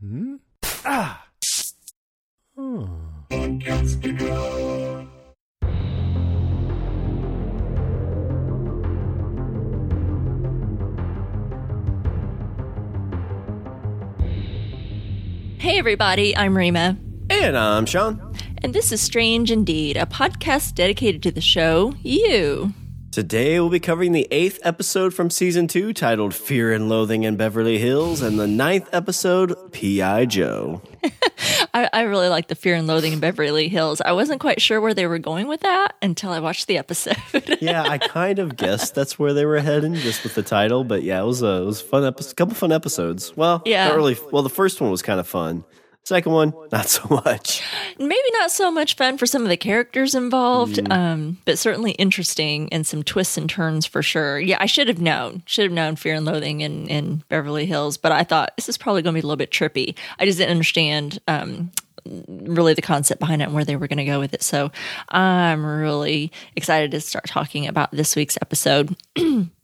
Hmm? Ah! Oh. Hey, everybody, I'm Rima. And I'm Sean. And this is Strange Indeed, a podcast dedicated to the show You. Today we'll be covering the eighth episode from season two titled Fear and Loathing in Beverly Hills and the ninth episode, P.I. Joe. I, I, really like the Fear and Loathing in Beverly Hills. I wasn't quite sure where they were going with that until I watched the episode. yeah, I kind of guessed that's where they were heading just with the title, but yeah, it was a it was a fun episode, couple fun episodes. Well, yeah, not really. Well, the first one was kind of fun. Second one, not so much. Maybe not so much fun for some of the characters involved, mm. um, but certainly interesting and some twists and turns for sure. Yeah, I should have known. Should have known Fear and Loathing in, in Beverly Hills, but I thought this is probably going to be a little bit trippy. I just didn't understand um, really the concept behind it and where they were going to go with it. So I'm really excited to start talking about this week's episode.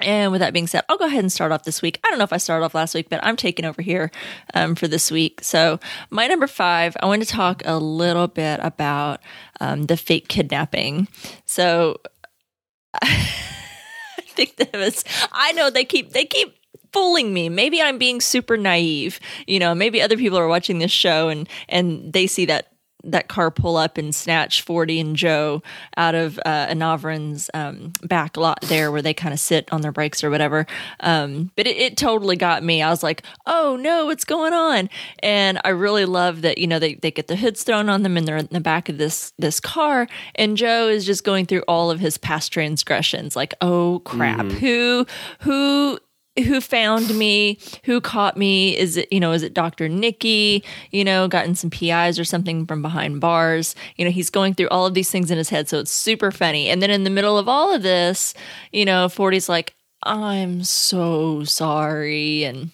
And with that being said, I'll go ahead and start off this week. I don't know if I started off last week, but I'm taking over here um, for this week. So, my number five, I want to talk a little bit about um, the fake kidnapping. So, I think that was, I know they keep, they keep fooling me. Maybe I'm being super naive. You know, maybe other people are watching this show and and they see that that car pull up and snatch Forty and Joe out of uh, Anavrin's um, back lot there where they kind of sit on their brakes or whatever. Um, but it, it, totally got me. I was like, oh no, what's going on? And I really love that, you know, they, they get the hoods thrown on them and they're in the back of this, this car. And Joe is just going through all of his past transgressions like, oh crap, mm-hmm. who, who who found me, who caught me. Is it, you know, is it Dr. Nicky, you know, gotten some PIs or something from behind bars? You know, he's going through all of these things in his head. So it's super funny. And then in the middle of all of this, you know, 40's like, I'm so sorry. And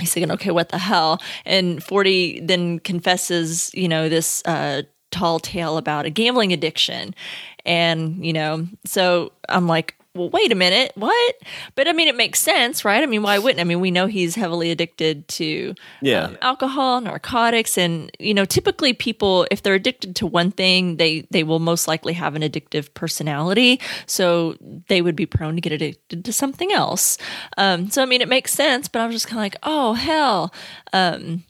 he's thinking, okay, what the hell? And 40 then confesses, you know, this, uh, tall tale about a gambling addiction. And, you know, so I'm like, well, wait a minute, what? But I mean, it makes sense, right? I mean, why wouldn't? I mean, we know he's heavily addicted to yeah. Um, alcohol, narcotics, and you know, typically people, if they're addicted to one thing, they they will most likely have an addictive personality, so they would be prone to get addicted to something else. Um, so I mean, it makes sense, but I was just kind of like, oh hell. Um,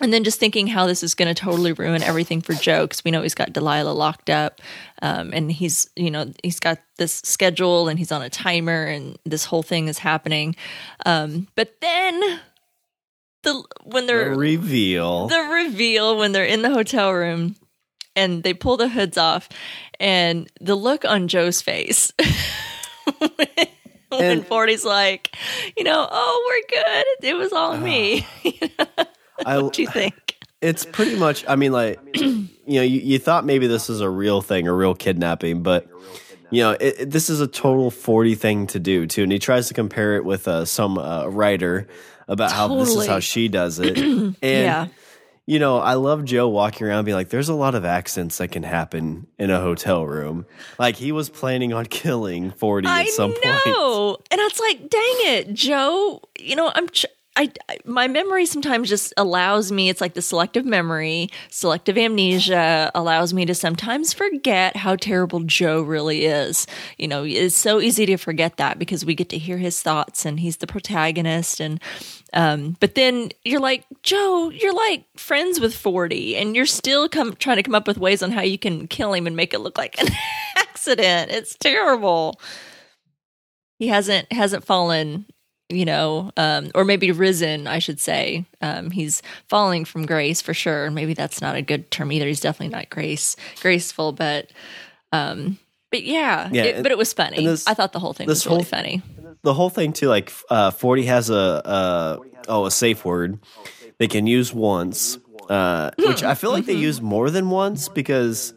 and then just thinking how this is going to totally ruin everything for Joe because we know he's got Delilah locked up, um, and he's you know he's got this schedule and he's on a timer and this whole thing is happening. Um, but then the when they're the reveal the reveal when they're in the hotel room and they pull the hoods off and the look on Joe's face. when 40's like, you know, oh, we're good. It was all uh, me. I, what do you think? It's pretty much. I mean, like you know, you, you thought maybe this is a real thing, a real kidnapping, but you know, it, it, this is a total forty thing to do too. And he tries to compare it with uh, some uh, writer about totally. how this is how she does it, and. Yeah. You know, I love Joe walking around being like, there's a lot of accidents that can happen in a hotel room. Like he was planning on killing 40 at some know. point. know. And it's like, dang it, Joe, you know, I'm ch- I, my memory sometimes just allows me it's like the selective memory selective amnesia allows me to sometimes forget how terrible joe really is. You know it's so easy to forget that because we get to hear his thoughts and he's the protagonist and um, but then you're like joe you're like friends with 40 and you're still come trying to come up with ways on how you can kill him and make it look like an accident. It's terrible. He hasn't hasn't fallen you know, um, or maybe risen, I should say. Um, he's falling from grace for sure. Maybe that's not a good term either. He's definitely not grace graceful, but um, but yeah, yeah it, but it was funny. This, I thought the whole thing was really funny. The whole thing too, like uh, forty has a, a oh a safe word they can use once, uh, which I feel like mm-hmm. they use more than once because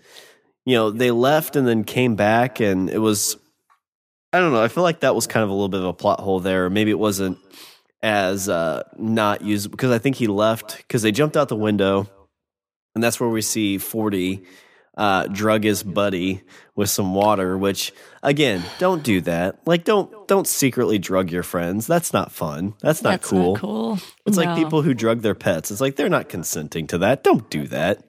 you know they left and then came back and it was I don't know. I feel like that was kind of a little bit of a plot hole there. Maybe it wasn't as uh, not used because I think he left because they jumped out the window, and that's where we see Forty uh, drug his buddy with some water. Which again, don't do that. Like, don't don't secretly drug your friends. That's not fun. That's not That's cool. not cool. It's No. like people who drug their pets. It's like they're not consenting to that. Don't do that.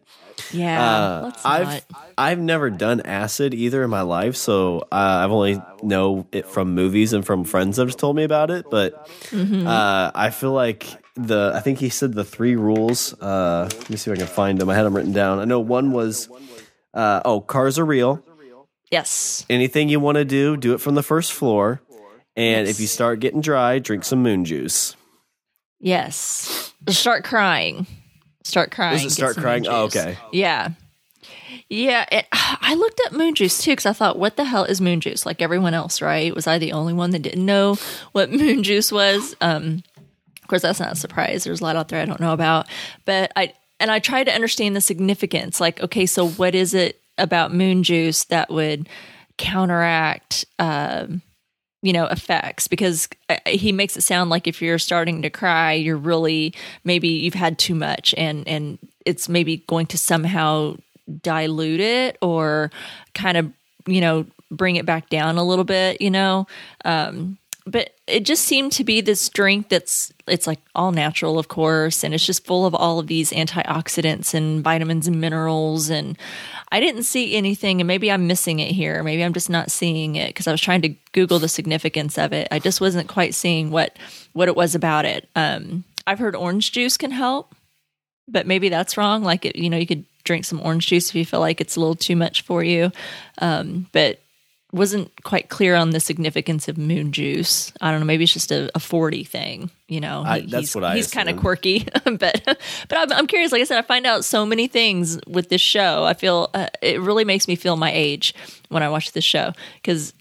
Yeah. Uh, I've not. I've never done acid either in my life, so uh, I've only know it from movies and from friends that have told me about it. But Mm-hmm. uh, I feel like the I think he said the three rules. Uh, let me see if I can find them. I had them written down. I know one was uh, oh cars are real. Yes. Anything you want to do, do it from the first floor. And Yes. if you start getting dry, drink some moon juice. Yes. Start crying. Start crying. Does it start crying? Oh, okay. Yeah. Yeah. It, I looked up moon juice too because I thought, what the hell is moon juice? Like everyone else, right? Was I the only one that didn't know what moon juice was? Um, of course, that's not a surprise. There's a lot out there I don't know about. But I, and I tried to understand the significance. Like, okay, so what is it about moon juice that would counteract um, you know effects because uh, he makes it sound like if you're starting to cry you're really maybe you've had too much and and it's maybe going to somehow dilute it or kind of you know bring it back down a little bit you know? Um but it just seemed to be this drink that's it's like all natural of course and it's just full of all of these antioxidants and vitamins and minerals and i didn't see anything and maybe i'm missing it here. Maybe i'm just not seeing it because i was trying to google the significance of it. I just wasn't quite seeing what what it was about it. Um i've heard orange juice can help but maybe that's wrong. Like it, you know you could drink some orange juice if you feel like it's a little too much for you. Um but wasn't quite clear on the significance of moon juice. I don't know. Maybe it's just a, a forty thing. You know, I- that's he's, what I He's kind of quirky, but but I'm, I'm curious. Like I said, I find out so many things with this show. I feel uh, it really makes me feel my age when I watch this show because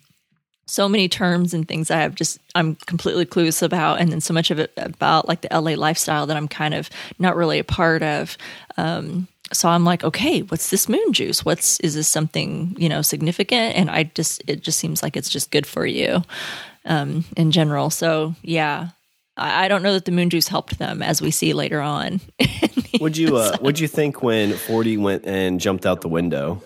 so many terms and things I have just I'm completely clueless about, and then so much of it about like the LA lifestyle that I'm kind of not really a part of. Um, so I'm like, okay, what's this moon juice? What's is this something you know significant? And I just it just seems like it's just good for you um, in general. So yeah, I, I don't know that the moon juice helped them as we see later on. Would you uh, What'd you think when Forty went and jumped out the window?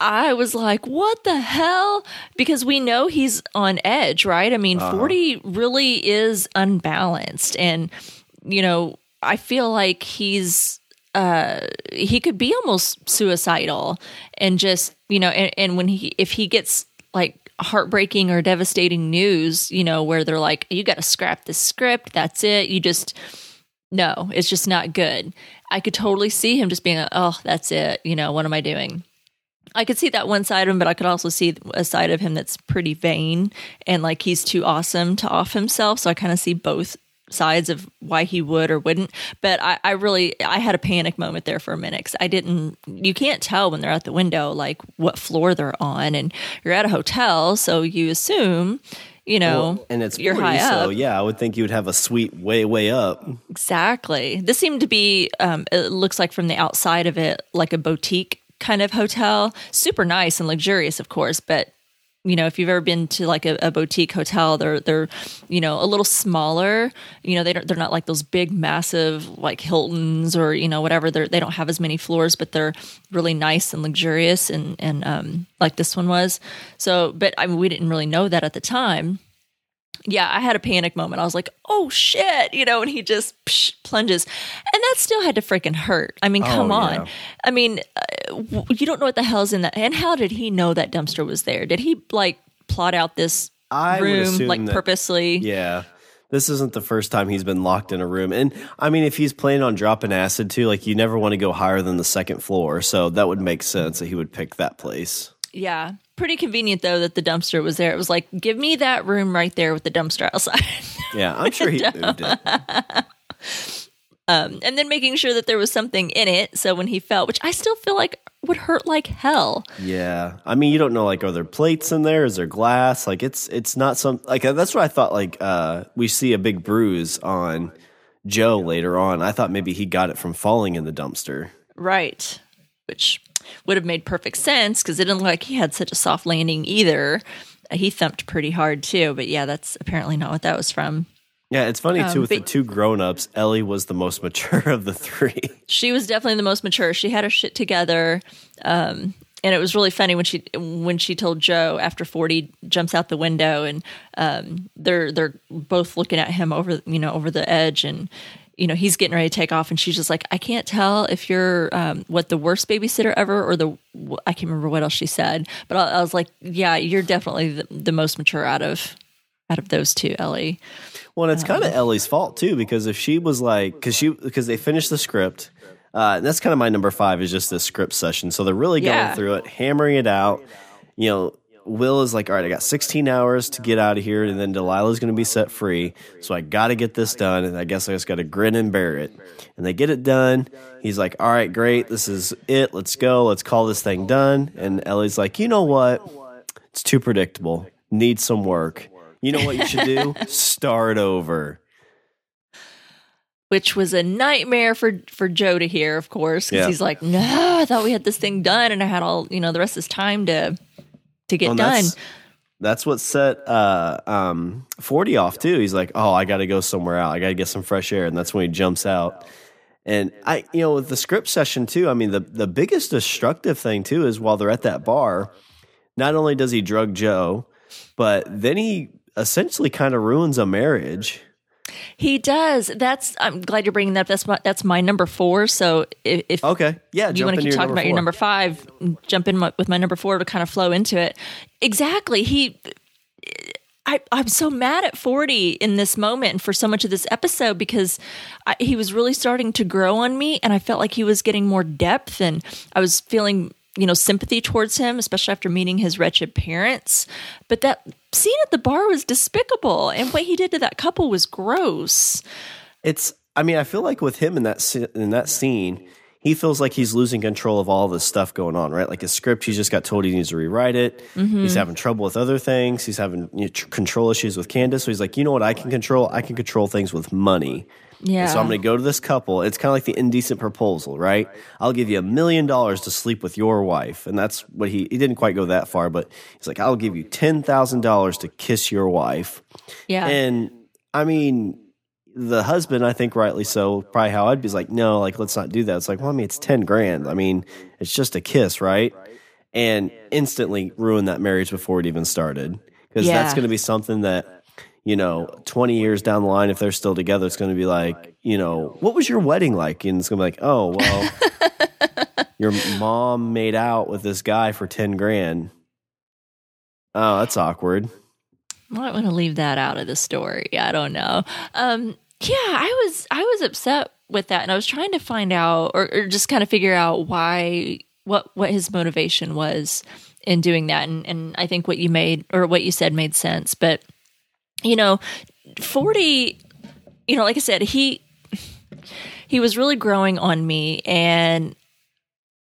I was like, what the hell? Because we know he's on edge, right? I mean, 40 really is unbalanced. And, you know, I feel like he's, uh, he could be almost suicidal and just, you know, and, and when he, if he gets like heartbreaking or devastating news, you know, where they're like, you got to scrap this script, that's it. You just, no, it's just not good. I could totally see him just being, like, oh, that's it. You know, what am I doing? I could see that one side of him, but I could also see a side of him that's pretty vain and like he's too awesome to off himself. So I kind of see both sides of why he would or wouldn't. But I, I really, I had a panic moment there for a minute because I didn't, you can't tell when they're at the window like what floor they're on. And you're at a hotel, so you assume, you know, Well, and it's you're 40, high so up. yeah, I would think you would have a suite way way up. Exactly. This seemed to be, um, it looks like from the outside of it, like a boutique kind of hotel. Super nice and luxurious, of course, but you know, if you've ever been to like a, a boutique hotel, they're they're you know a little smaller. You know, they don't they're not like those big, massive like Hiltons or you know whatever. They they don't have as many floors, but they're really nice and luxurious and and um like this one was. So, but I mean, we didn't really know that at the time yeah, I had a panic moment. I was like, "Oh shit!" You know, and he just psh, plunges, and that still had to freaking hurt. I mean, come Oh, on. yeah. I mean, uh, w- you don't know what the hell's in that. And how did he know that dumpster was there? Did he like plot out this I room like that- purposely? Yeah. This isn't the first time he's been locked in a room. And I mean, if he's planning on dropping acid too, like you never want to go higher than the second floor. So that would make sense that he would pick that place. Yeah. Pretty convenient though that the dumpster was there. It was like, give me that room right there with the dumpster outside. Yeah, I'm sure he moved it. um, and then making sure that there was something in it. So when he fell, which I still feel like would hurt like hell. Yeah. I mean, you don't know like are there plates in there? Is there glass? Like it's it's not some like uh, that's what I thought like uh we see a big bruise on Joe later on. I thought maybe he got it from falling in the dumpster. Right. Which would have made perfect sense because it didn't look like he had such a soft landing either. He thumped pretty hard too, but yeah, that's apparently not what that was from. Yeah, it's funny too Um, with the two grown-ups, Ellie was the most mature of the three. she was definitely the most mature. She had her shit together. Um, and it was really funny when she when she told Joe after forty jumps out the window and um, they're they're both looking at him over you know over the edge and you know he's getting ready to take off and she's just like I can't tell if you're um, what the worst babysitter ever or the I can't remember what else she said but I, I was like yeah you're definitely the, the most mature out of out of those two Ellie Well, and it's kind of Ellie's fault too, because if she was like, because she, because they finished the script, uh, and that's kind of my number five is just this script session. So they're really going Yeah. through it, hammering it out. You know, Will is like, all right, I got 16 hours to get out of here, and then Delilah's going to be set free. So I got to get this done, and I guess I just got to grin and bear it. And they get it done. He's like, all right, great, this is it. Let's go. Let's call this thing done. And Ellie's like, you know what? It's too predictable. Needs some work. You know what you should do? Start over. which was a nightmare for for Joe to hear, of course, because Yeah. he's like, "No, I thought we had this thing done, and I had all you know the rest of this time to to get Well, done." That's, that's what set uh, um, 40 off too. He's like, oh, I got to go somewhere out. I got to get some fresh air. And that's when he jumps out. And I, you know, with the script session too, I mean, the, the biggest destructive thing too is while they're at that bar, not only does he drug Joe, but then he essentially kind of ruins a marriage. He does. That's. I'm glad you're bringing that up. That's my that's my number four. So if, if Okay. Yeah. you want to keep talking about your number five, jump in with my number four to kind of flow into it. Exactly. He. I, I'm so mad at 40 in this moment and for so much of this episode because I, he was really starting to grow on me and I felt like he was getting more depth and I was feeling, you know, sympathy towards him, especially after meeting his wretched parents. But that scene at the bar was despicable and what he did to that couple was gross. It's. I mean, I feel like with him in that in that scene, he feels like he's losing control of all this stuff going on. Right, like his script, he's just got told he needs to rewrite it. Mm-hmm. He's having trouble with other things. He's having you know, tr- control issues with Candace. So he's like, you know what, I can control. I can control things with money. Yeah. So I'm going to go to this couple. It's kind of like the indecent proposal, right? I'll give you a million dollars to sleep with your wife, and that's what he he didn't quite go that far, but he's like, I'll give you ten thousand dollars to kiss your wife. yeah. And I mean, the husband, I think rightly so, probably how I'd be is like, no, like, let's not do that. It's like, well, I mean, it's 10 grand. I mean, it's just a kiss, right? And instantly ruin that marriage before it even started. Because Yeah. that's going to be something that, you know, 20 years down the line, if they're still together, it's going to be like, you know, what was your wedding like? And it's going to be like, oh, well, your mom made out with this guy for 10 grand. Oh, that's awkward. I might want to leave that out of the story. I don't know. Um, yeah, I was I was upset with that, and I was trying to find out or, or just kind of figure out why what what his motivation was in doing that. And and I think what you made or what you said made sense. But you know, forty, you know, like I said, he he was really growing on me, and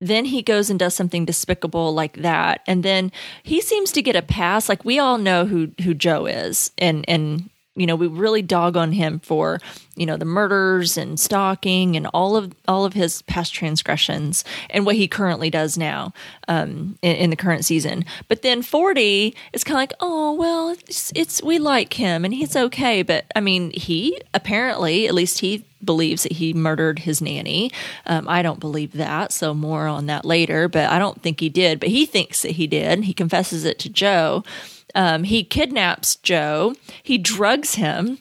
then he goes and does something despicable like that. And then he seems to get a pass. Like we all know who who joe is and and you know we really dog on him for you know the murders and stalking and all of all of his past transgressions and what he currently does now um in, in the current season but then 40 is kind of like oh well it's, it's we like him and he's okay but i mean he apparently at least he believes that he murdered his nanny. Um, I don't believe that, so more on that later. But I don't think he did. But he thinks that he did. He confesses it to Joe. Um, he kidnaps Joe. He drugs him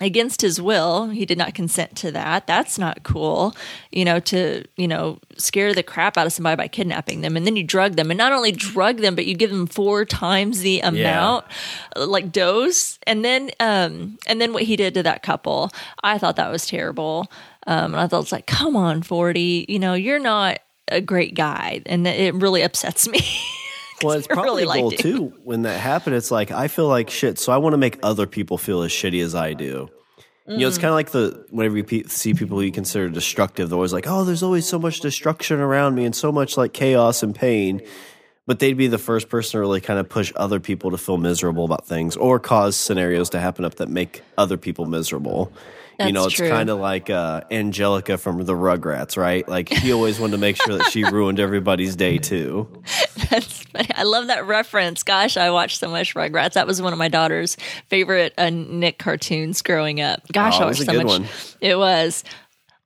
against his will. He did not consent to that. That's not cool. You know, to you know scare the crap out of somebody by kidnapping them, and then you drug them, and not only drug them, but you give them four times the amount, like dose, and then um and then what he did to that couple. I thought that was terrible. Um, and I thought it's like, come on, forty. You know, you're not a great guy, and it really upsets me. Well, it's probably really a goal too. When that happened, it's like I feel like shit, so I want to make other people feel as shitty as I do. You know, it's Mm. kind of like the whenever you pe- see people you consider destructive, they're always like, "Oh, there's always so much destruction around me and so much like chaos and pain." But they'd be the first person to really kind of push other people to feel miserable about things or cause scenarios to happen up that make other people miserable. You know, it's kind of like uh, Angelica from the Rugrats, right? Like he always wanted to make sure that she ruined everybody's day too. That's funny. I love that reference. Gosh, I watched so much Rugrats. That was one of my daughter's favorite uh, Nick cartoons growing up. Gosh, Oh, I was watched so much. one. It was.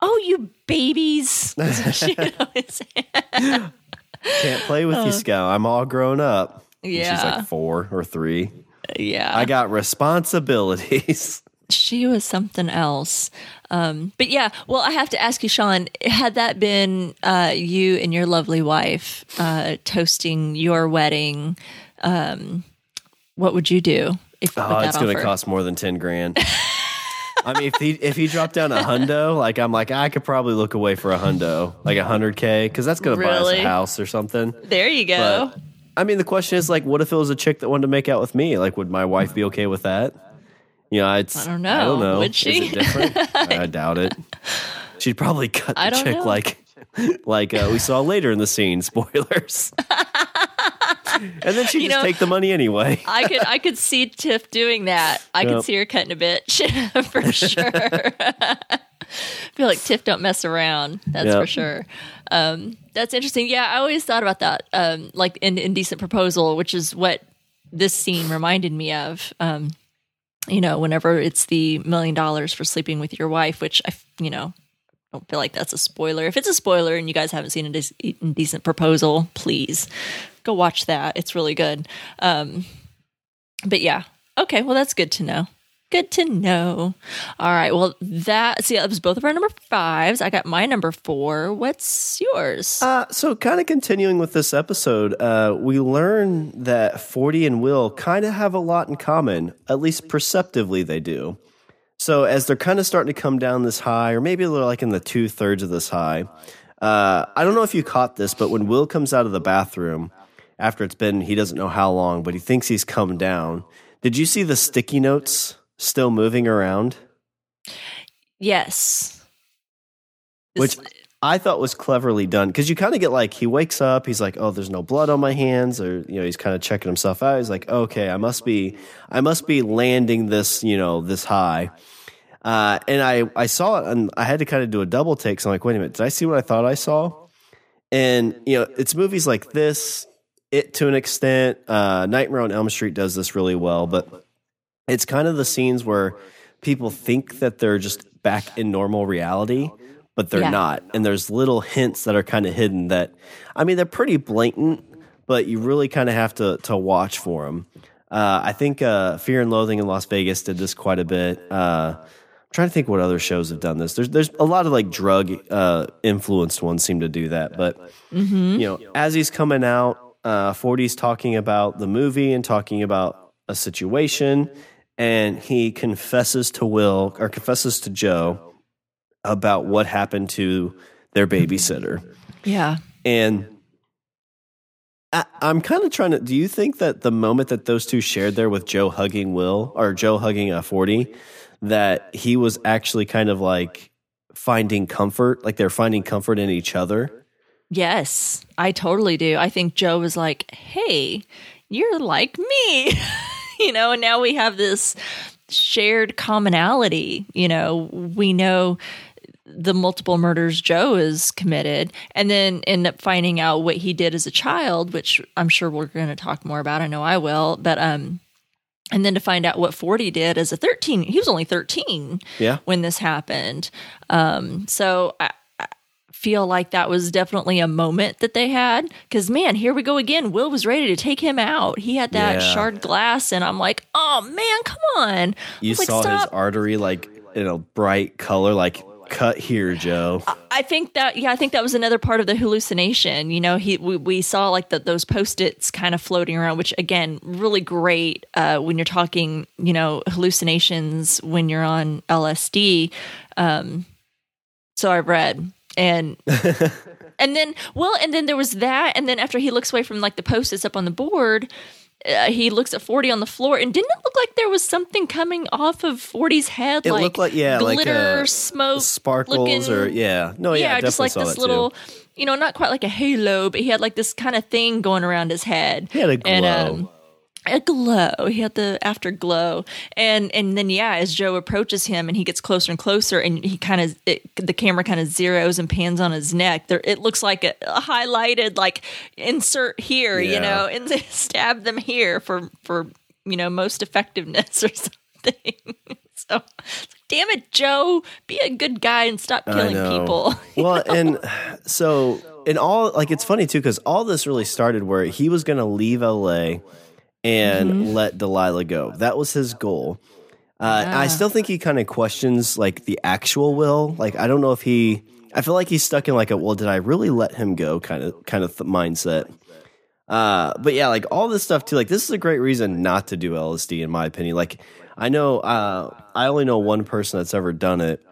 Oh, you babies! That's what she would always say. Can't play with you, Scout. I'm all grown up. And she's Uh. Like four or three. yeah, I got responsibilities. She was something else. Um, but yeah, well, I have to ask you, Sean, had that been uh, you and your lovely wife uh, toasting your wedding, um, what would you do? If Oh, it's going to cost more than ten grand. I mean, if he if he dropped down a hundo, like I'm like I could probably look away for a hundo, like a hundred k, because that's going to buy us a house or something. There you go. But I mean, the question is like, what if it was a chick that wanted to make out with me? Like, would my wife be okay with that? Know, it's I don't know. I don't know. Would she? I doubt it. She'd probably cut the chick know. like like uh, we saw later in the scene. Spoilers. and then she You just know- take the money anyway. I could I could see Tiff doing that. I could see her cutting a bitch for sure. I feel like Tiff don't mess around. That's Yep. for sure. Um, that's interesting. Yeah, I always thought about that. Um, like in Indecent Proposal, which is what this scene reminded me of. Um, you know, whenever it's the million dollars for sleeping with your wife, which I, you know, don't feel like that's a spoiler. If it's a spoiler and you guys haven't seen a Indecent Proposal, please go watch that. It's really good. Um, but yeah, okay. Well, that's good to know. Good to know. All right. Well, that see that was both of our number fives. I got my number four. What's yours? Uh, so, kind of continuing with this episode, uh, we learn that Forty and Will kind of have a lot in common. At least perceptively, they do. So, as they're kind of starting to come down this high, or maybe they're like in the two thirds of this high. Uh, I don't know if you caught this, but when Will comes out of the bathroom after it's been he doesn't know how long, but he thinks he's come down. Did you see the sticky notes still moving around? yes. Which I thought was cleverly done because you kind of get like he wakes up, he's like, "Oh, there's no blood on my hands," or you know, he's kind of checking himself out. He's like, "Okay, I must be, I must be landing this, you know, this high." Uh, and I, I saw it, and I had to kind of do a double take. So I'm like, "Wait a minute, did I see what I thought I saw?" And you know, it's movies like this, it to an extent. Uh, Nightmare on Elm Street does this really well, but it's kind of the scenes where people think that they're just back in normal reality, but they're Yeah. not. And there's little hints that are kind of hidden that, I mean, they're pretty blatant, but you really kind of have to to watch for them. Uh, I think uh, Fear and Loathing in Las Vegas did this quite a bit. Uh, I'm trying to think what other shows have done this. There's there's a lot of like drug uh, influenced ones seem to do that, but you know, as he's coming out, uh, 40's talking about the movie and talking about a situation, and he confesses to Will or confesses to Joe about what happened to their babysitter. yeah. And I, I'm kind of trying to. Do you think that the moment that those two shared there with Joe hugging Will or Joe hugging a 40, that he was actually kind of like finding comfort, like they're finding comfort in each other? Yes, I totally do. I think Joe was like, "Hey, you're like me," you know, and now we have this shared commonality. You know, we know the multiple murders Joe has committed, and then end up finding out what he did as a child, which I'm sure we're going to talk more about. I know I will, but um, and then to find out what Forty did as a 13. He was only 13 Yeah. when this happened. Um, so I feel like that was definitely a moment that they had because man, here we go again. Will was ready to take him out. He had that Yeah. shard glass, and I'm like, oh man, come on! You like, saw his artery like in a bright color, like cut here, Joe. I think that yeah, I think that was another part of the hallucination. You know, he we, we saw like the, those post its kind of floating around, which again, really great uh, when you're talking, you know, hallucinations when you're on LSD. Um, so I've read and. And then, well, and then there was that, and then after he looks away from like the post-its up on the board, uh, he looks at Forty on the floor, and didn't it look like there was something coming off of Forty's head? It like looked like yeah, like glitter, uh, smoke, sparkles looking- or yeah, no, yeah, I just like this little, too. you know, not quite like a halo, but he had like this kind of thing going around his head. He had a And glow. um, a glow. He had the afterglow, and and then yeah, as Joe approaches him and he gets closer and closer, and he kind of the camera kind of zeroes and pans on his neck. There, it looks like a, a highlighted like insert here, Yeah. you know, and stab them here for for you know most effectiveness or something. so, damn it, Joe, be a good guy and stop killing people. well, and so in all like it's funny too because all this really started where he was going to leave LA and Mm-hmm. let Delilah go. That was his goal. Uh, I still think he kind of questions like the actual will. Like I don't know if he. I feel like he's stuck in like a well, did I really let him go kind of kind of th- mindset. Uh, but yeah, like all this stuff too. Like this is a great reason not to do LSD, in my opinion. Like I know, uh, I only know one person that's ever done it,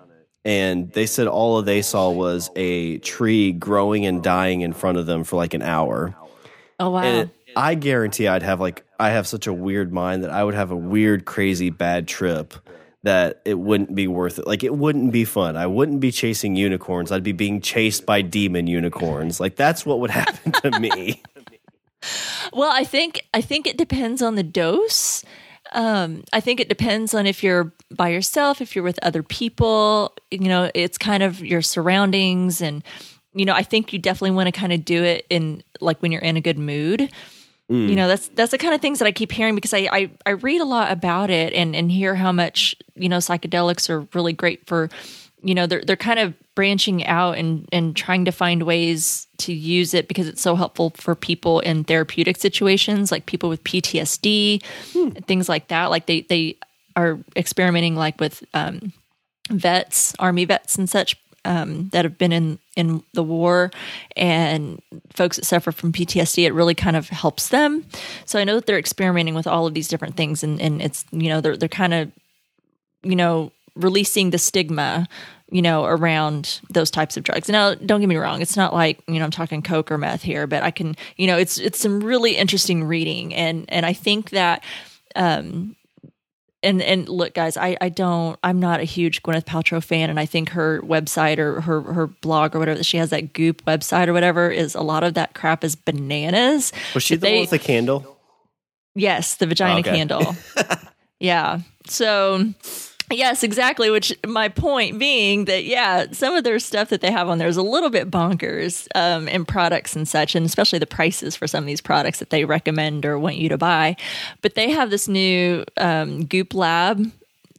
and they said all they saw was a tree growing and dying in front of them for like an hour. oh wow. And I guarantee I'd have like I have such a weird mind that I would have a weird, crazy, bad trip that it wouldn't be worth it. Like it wouldn't be fun. I wouldn't be chasing unicorns. I'd be being chased by demon unicorns. Like that's what would happen to me. Well, I think I think it depends on the dose. Um, I think it depends on if you're by yourself, if you're with other people. You know, it's kind of your surroundings, and you know, I think you definitely want to kind of do it in like when you're in a good mood. You know, that's that's the kind of things that I keep hearing because I, I I read a lot about it and and hear how much you know psychedelics are really great for. You know, they're they're kind of branching out and and trying to find ways to use it because it's so helpful for people in therapeutic situations, like people with PTSD, things like that. Like they they are experimenting like with um, vets, army vets, and such um, that have been in in the war, and folks that suffer from PTSD. It really kind of helps them. So I know that they're experimenting with all of these different things, and and it's you know they're they're kind of you know releasing the stigma you know around those types of drugs now don't get me wrong it's not like you know i'm talking coke or meth here but i can you know it's it's some really interesting reading and and i think that um and and look guys i i don't i'm not a huge gwyneth paltrow fan and i think her website or her her blog or whatever that she has that goop website or whatever is a lot of that crap is bananas Was she But the they- one with the candle? Yes, the vagina oh, Okay. candle. yeah. So, yes, exactly. Which my point being that, yeah, some of their stuff that they have on there is a little bit bonkers um, in products and such, and especially the prices for some of these products that they recommend or want you to buy. But they have this new um, Goop Lab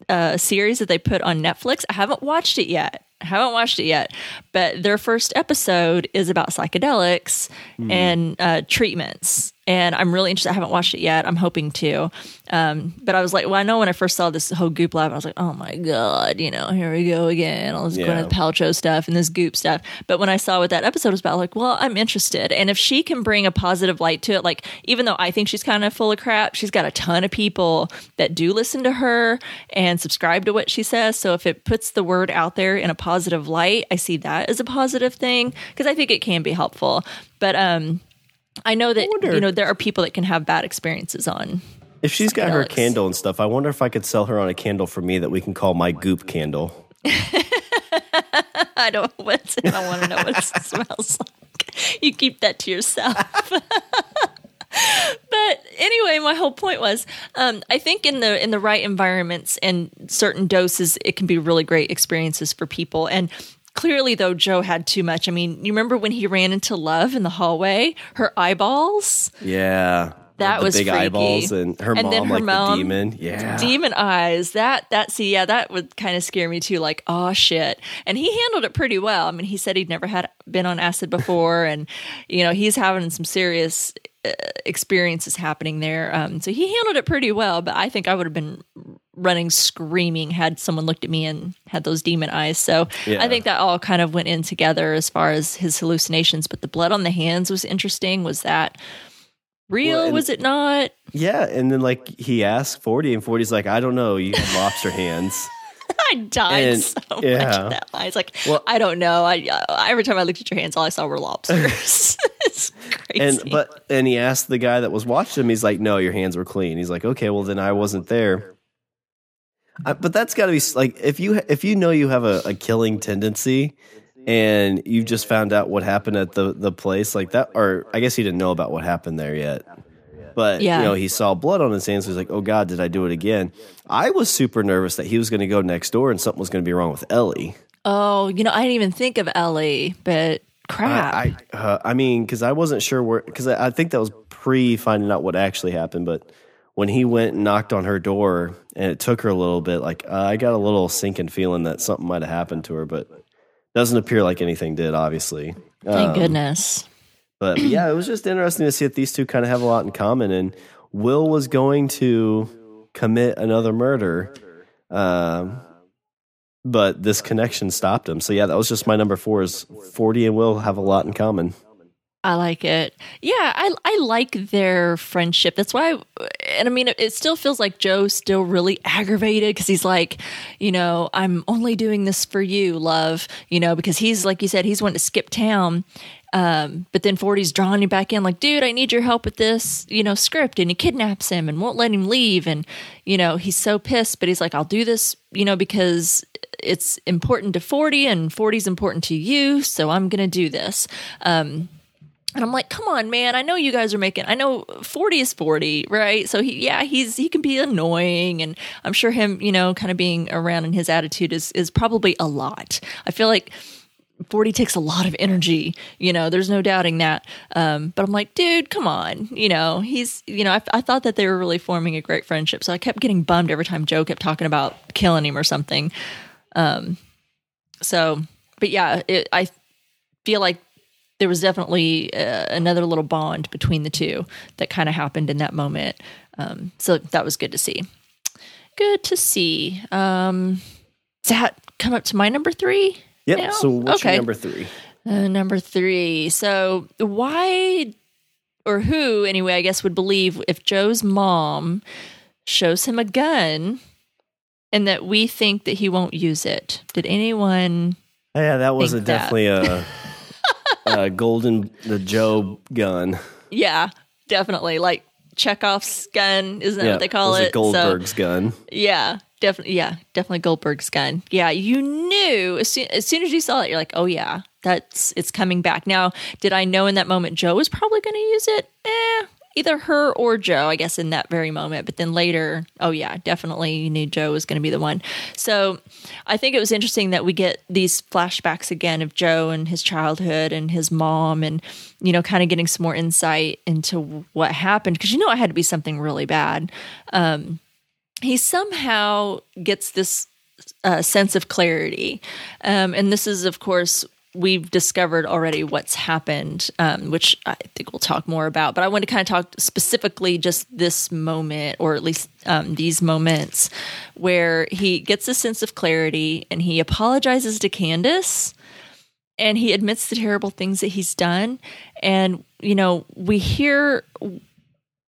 uh, series that they put on Netflix. I haven't watched it yet. I haven't watched it yet, but their first episode is about psychedelics and uh, treatments. And I'm really interested. I haven't watched it yet. I'm hoping to. Um, but I was like, well, I know when I first saw this whole Goop Lab, I was like, oh my God, you know, here we go again. All this Yeah. Gwyneth Paltrow stuff and this Goop stuff. But when I saw what that episode was about, like, well, I'm interested. And if she can bring a positive light to it, like, even though I think she's kind of full of crap, she's got a ton of people that do listen to her and subscribe to what she says. So if it puts the word out there in a positive light, I see that as a positive thing because I think it can be helpful. But um, I know that wonder- you know there are people that can have bad experiences on. If she's got her candle and stuff, I wonder if I could sell her on a candle for me that we can call my goop candle. I don't what I don't want to know what it smells like. You keep that to yourself. but anyway, my whole point was, um, I think in the in the right environments and certain doses, it can be really great experiences for people. And clearly, though, Joe had too much. I mean, you remember when he ran into Love in the hallway? Her eyeballs. Yeah. That the was big freaky. eyeballs and her And mom then her like mom- the demon. Yeah. demon eyes that that see yeah that would kind of scare me too like oh shit and he handled it pretty well i mean he said he'd never had been on acid before and you know he's having some serious uh, experiences happening there um, so he handled it pretty well but i think i would have been running screaming had someone looked at me and had those demon eyes so Yeah. i think that all kind of went in together as far as his hallucinations but the blood on the hands was interesting was that real Well, and- was it not Yeah. And then like he asked 40 and 40's like, I don't know. You have lobster hands. I died And- so much yeah. at that line. It's like Well- I don't know. I uh, every time I looked at your hands, all I saw were lobsters. it's crazy. And but and he asked the guy that was watching him. He's like, "No, your hands were clean." He's like, "Okay, well then I wasn't there." Uh, but that's got to be like if you if you know you have a, a killing tendency, and you just found out what happened at the the place like that, or I guess he didn't know about what happened there yet. But Yeah. you know, he saw blood on his hands. He's like, "Oh God, did I do it again?" I was super nervous that he was going to go next door and something was going to be wrong with Ellie. Oh, you know, I didn't even think of Ellie, but crap. I, I, uh, I mean, because I wasn't sure where. Because I, I think that was pre finding out what actually happened. But when he went and knocked on her door, and it took her a little bit, like uh, I got a little sinking feeling that something might have happened to her, but doesn't appear like anything did. Obviously, Thank Um, goodness. But yeah, it was just interesting to see that these two kind of have a lot in common. And Will was going to commit another murder, um, but this connection stopped him. So yeah, that was just my number four. Is Forty and Will have a lot in common? I like it. Yeah, I I like their friendship. That's why, I, and I mean, it, it still feels like Joe's still really aggravated because he's like, you know, I'm only doing this for you, love. You know, because he's like you said, he's wanting to skip town. Um, but then 40's drawing him back in, like, dude, I need your help with this, you know, script. And he kidnaps him and won't let him leave. And, you know, he's so pissed, but he's like, I'll do this, you know, because it's important to 40 and 40's important to you. So I'm to do this. Um, and I'm like, come on, man. I know you guys are making. I know 40 is 40, right? So he, yeah, he's he can be annoying, and I'm sure him, you know, kind of being around and his attitude is is probably a lot. I feel like 40 takes a lot of energy. You know, there's no doubting that. Um, but I'm like, dude, come on. You know, he's, you know, I, I thought that they were really forming a great friendship. So I kept getting bummed every time Joe kept talking about killing him or something. Um, so, but yeah, it, I feel like there was definitely uh, another little bond between the two that kind of happened in that moment. Um, so that was good to see. Good to see. Um, does that come up to my number three? Yep. now? So what's Okay. your number three? Uh, number three. So, why or who, anyway, I guess, would believe if Joe's mom shows him a gun and that we think that he won't use it? Did anyone? Yeah, that was a, Think that. definitely a, a golden the Joe gun. Yeah, definitely. Like Chekhov's gun, isn't that yeah, what they call it? a Goldberg's gun. Yeah, definitely. Yeah, definitely Goldberg's gun. Yeah, you knew as soon, as soon as you saw it, you're like, oh yeah, that's it's coming back. Now, did I know in that moment Joe was probably going to use it? Eh, either her or Joe, I guess, in that very moment. But then later, oh yeah, definitely you knew Joe was going to be the one. So I think it was interesting that we get these flashbacks again of Joe and his childhood and his mom and, you know, kind of getting some more insight into what happened. Because you know, it had to be something really bad. Um, he somehow gets this uh, sense of clarity. Um, and this is, of course, we've discovered already what's happened, um, which I think we'll talk more about. But I want to kind of talk specifically just this moment, or at least um, these moments, where he gets a sense of clarity and he apologizes to Candace and he admits the terrible things that he's done. And, you know, we hear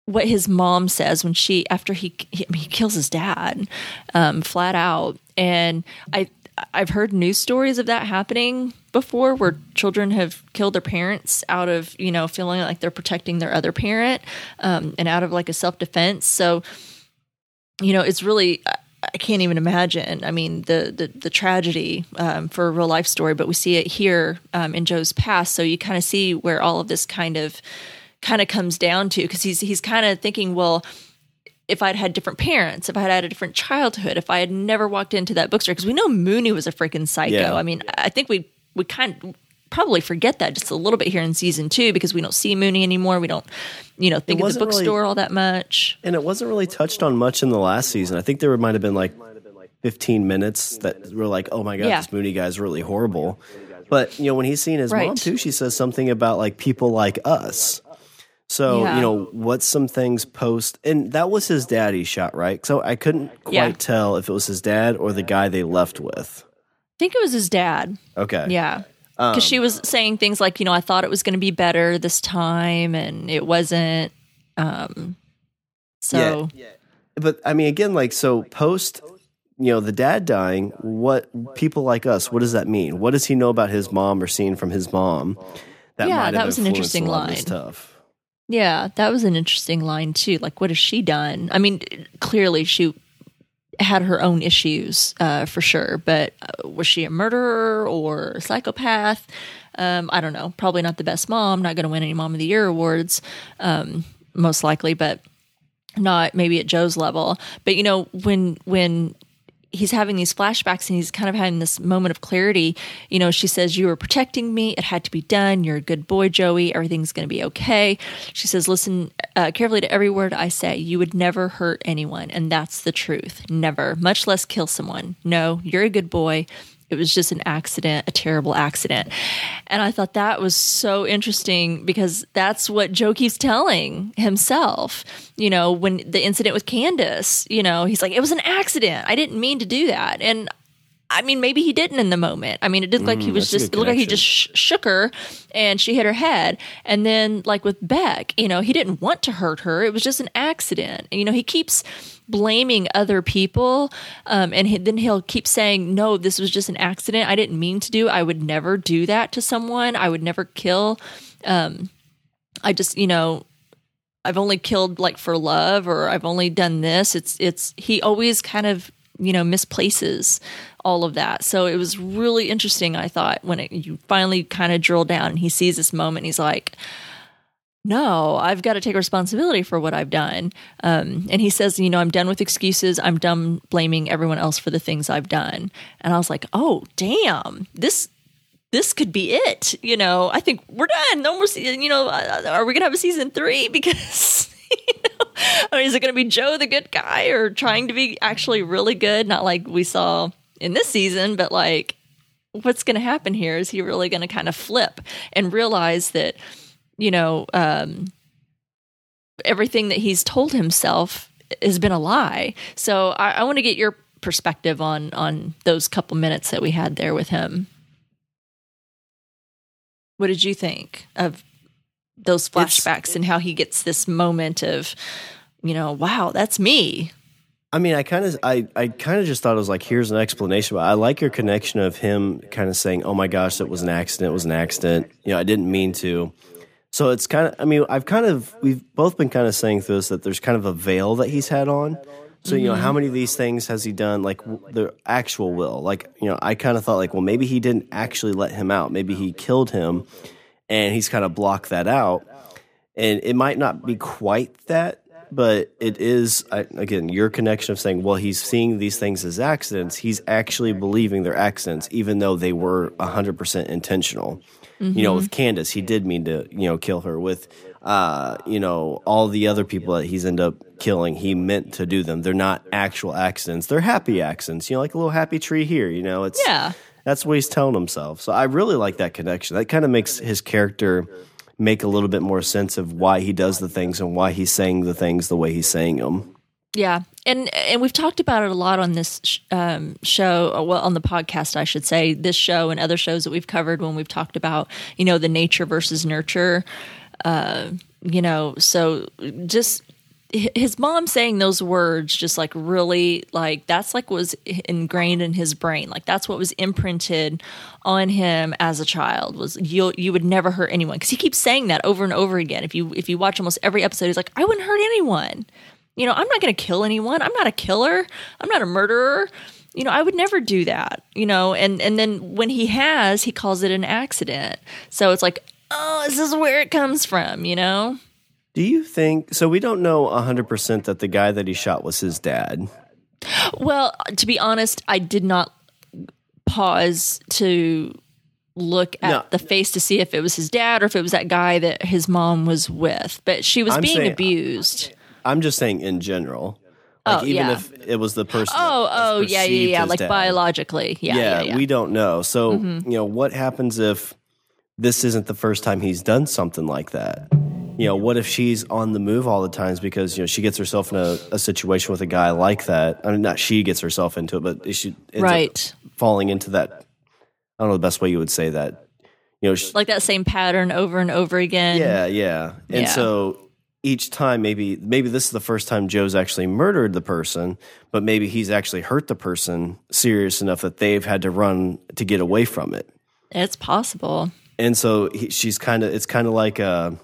what his mom says when she after he he, he kills his dad um, flat out and i i've heard news stories of that happening before where children have killed their parents out of you know feeling like they're protecting their other parent um, and out of like a self-defense so you know it's really I- I can't even imagine. I mean, the the, the tragedy um, for a real life story, but we see it here um, in Joe's past. So you kind of see where all of this kind of kind of comes down to because he's he's kind of thinking, well, if I'd had different parents, if I had had a different childhood, if I had never walked into that bookstore, because we know Mooney was a freaking psycho. Yeah. I mean, I think we we kind of probably forget that just a little bit here in season two because we don't see Mooney anymore. We don't, you know, think of the wasn't really- bookstore all that much. And it wasn't really touched on much in the last season. I think there might have been like 15 minutes that were like, oh my God, Yeah. this Mooney guy's really horrible. But, you know, when he's seen his mom too, she says something about like people like us. So, Yeah. you know, what's some things post, and that was his dad he shot, right? So I couldn't quite Yeah. tell if it was his dad or the guy they left with. I think it was his dad. Okay. Yeah. Um, Because she was saying things like, you know, I thought it was going to be better this time and it wasn't. Um, so, But I mean, again, like, so post, you know, the dad dying, what people like us, what does that mean? What does he know about his mom or seen from his mom? That Yeah, that was an interesting a lot of line. Stuff. Yeah, that was an interesting line too. Like, what has she done? I mean, clearly she had her own issues uh, for sure, but uh, was she a murderer or a psychopath? Um, I don't know. Probably not the best mom. Not going to win any Mom of the Year awards. Um, most likely, but not maybe at Joe's level. But you know, when when he's having these flashbacks and he's kind of having this moment of clarity. You know, she says, You were protecting me. It had to be done. You're a good boy, Joey. Everything's going to be okay. She says, Listen uh, carefully to every word I say. You would never hurt anyone. And that's the truth. Never, much less kill someone. No, you're a good boy. It was just an accident, a terrible accident. And I thought that was so interesting because that's what Joe keeps telling himself. You know, when the incident with Candace, you know, he's like, it was an accident. I didn't mean to do that. And I mean, maybe he didn't in the moment. I mean, it looked like he was just, it looked like he just sh- shook her and she hit her head. And then, like with Beck, you know, he didn't want to hurt her. It was just an accident. And, you know, he keeps blaming other people. Um, and he, then he'll keep saying, no, this was just an accident. I didn't mean to do. I would never do that to someone. I would never kill. Um, I just, you know, I've only killed like for love or I've only done this. It's, it's, he always kind of, you know, misplaces all of that. So it was really interesting, I thought, when it, you finally kind of drill down and he sees this moment, he's like, no, I've got to take responsibility for what I've done. Um, and he says, you know, I'm done with excuses. I'm done blaming everyone else for the things I've done. And I was like, oh, damn, this this could be it. You know, I think we're done. No more. You know, uh, are we gonna have a season three? Because. I mean, is it going to be Joe the good guy or trying to be actually really good? Not like we saw in this season, but like what's going to happen here? Is he really going to kind of flip and realize that, you know, um, everything that he's told himself has been a lie? So I, I want to get your perspective on on those couple minutes that we had there with him. What did you think of those flashbacks it's, and how he gets this moment of, you know, wow, that's me. I mean, I kind of, I, I kind of just thought it was like, here's an explanation. But I like your connection of him kind of saying, "Oh my gosh, that was an accident. It was an accident. You know, I didn't mean to." So it's kind of, I mean, I've kind of, we've both been kind of saying through this that there's kind of a veil that he's had on. So you know, how mm-hmm. many of these things has he done? Like the actual will. Like you know, I kind of thought like, well, maybe he didn't actually let him out. Maybe he killed him, and he's kind of blocked that out. And it might not be quite that but it is again your connection of saying well he's seeing these things as accidents. He's actually believing they're accidents even though they were 100% intentional. Mm-hmm. you know with candace he did mean to you know kill her. With uh, you know all the other people that he's end up killing he meant to do them. They're not actual accidents. They're happy accidents you know like a little happy tree here you know? It's yeah that's what he's telling himself so i really like that connection that kind of makes his character make a little bit more sense of why he does the things and why he's saying the things the way he's saying them. Yeah, and and we've talked about it a lot on this um, show, uh, well, on the podcast, I should say, this show and other shows that we've covered when we've talked about you know the nature versus nurture. Uh, you know, so just his mom saying those words just like really like that's like was ingrained in his brain. Like that's what was imprinted on him as a child was you you would never hurt anyone. Because he keeps saying that over and over again. If you if you watch almost every episode he's like i wouldn't hurt anyone. You know i'm not going to kill anyone. I'm not a killer. I'm not a murderer. You know i would never do that. You know and and then when he has he calls it an accident. So it's like oh this is where it comes from you know do you think so? We don't know 100% that the guy that he shot was his dad. Well, to be honest, I did not pause to look at no. the face to see if it was his dad or if it was that guy that his mom was with. But she was I'm being saying, abused. I'm just saying in general. Like oh, even yeah. if it was the person. Oh, oh, yeah, yeah, yeah. Like dad. biologically. Yeah, yeah, yeah, We don't know. So, mm-hmm. you know, what happens if this isn't the first time he's done something like that? You know, what if she's on the move all the times because you know she gets herself in a, a situation with a guy like that? I mean, not she gets herself into it, but she ends right falling into that. I don't know the best way you would say that. You know, she, like that same pattern over and over again. Yeah, yeah, and yeah. so each time maybe maybe this is the first time Joe's actually murdered the person, but maybe he's actually hurt the person serious enough that they've had to run to get away from it. It's possible. And so he, she's kind of it's kind of like a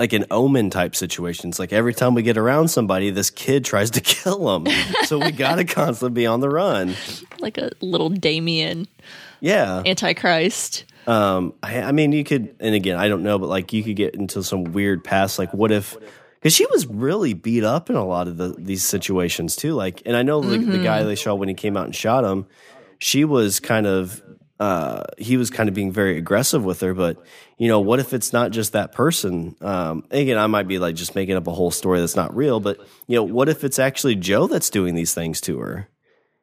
like an omen type situations. Like every time we get around somebody, this kid tries to kill them. so we got to constantly be on the run. Like a little Damien. Yeah. Antichrist. Um, I, I mean, you could, and again, I don't know, but like you could get into some weird past. Like, what if because she was really beat up in a lot of the, these situations too. Like, and I know the, the guy they shot when he came out and shot him, she was kind of, uh, he was kind of being very aggressive with her. But you know, what if it's not just that person? Um, again, I might be like just making up a whole story that's not real. But you know, what if it's actually Joe that's doing these things to her?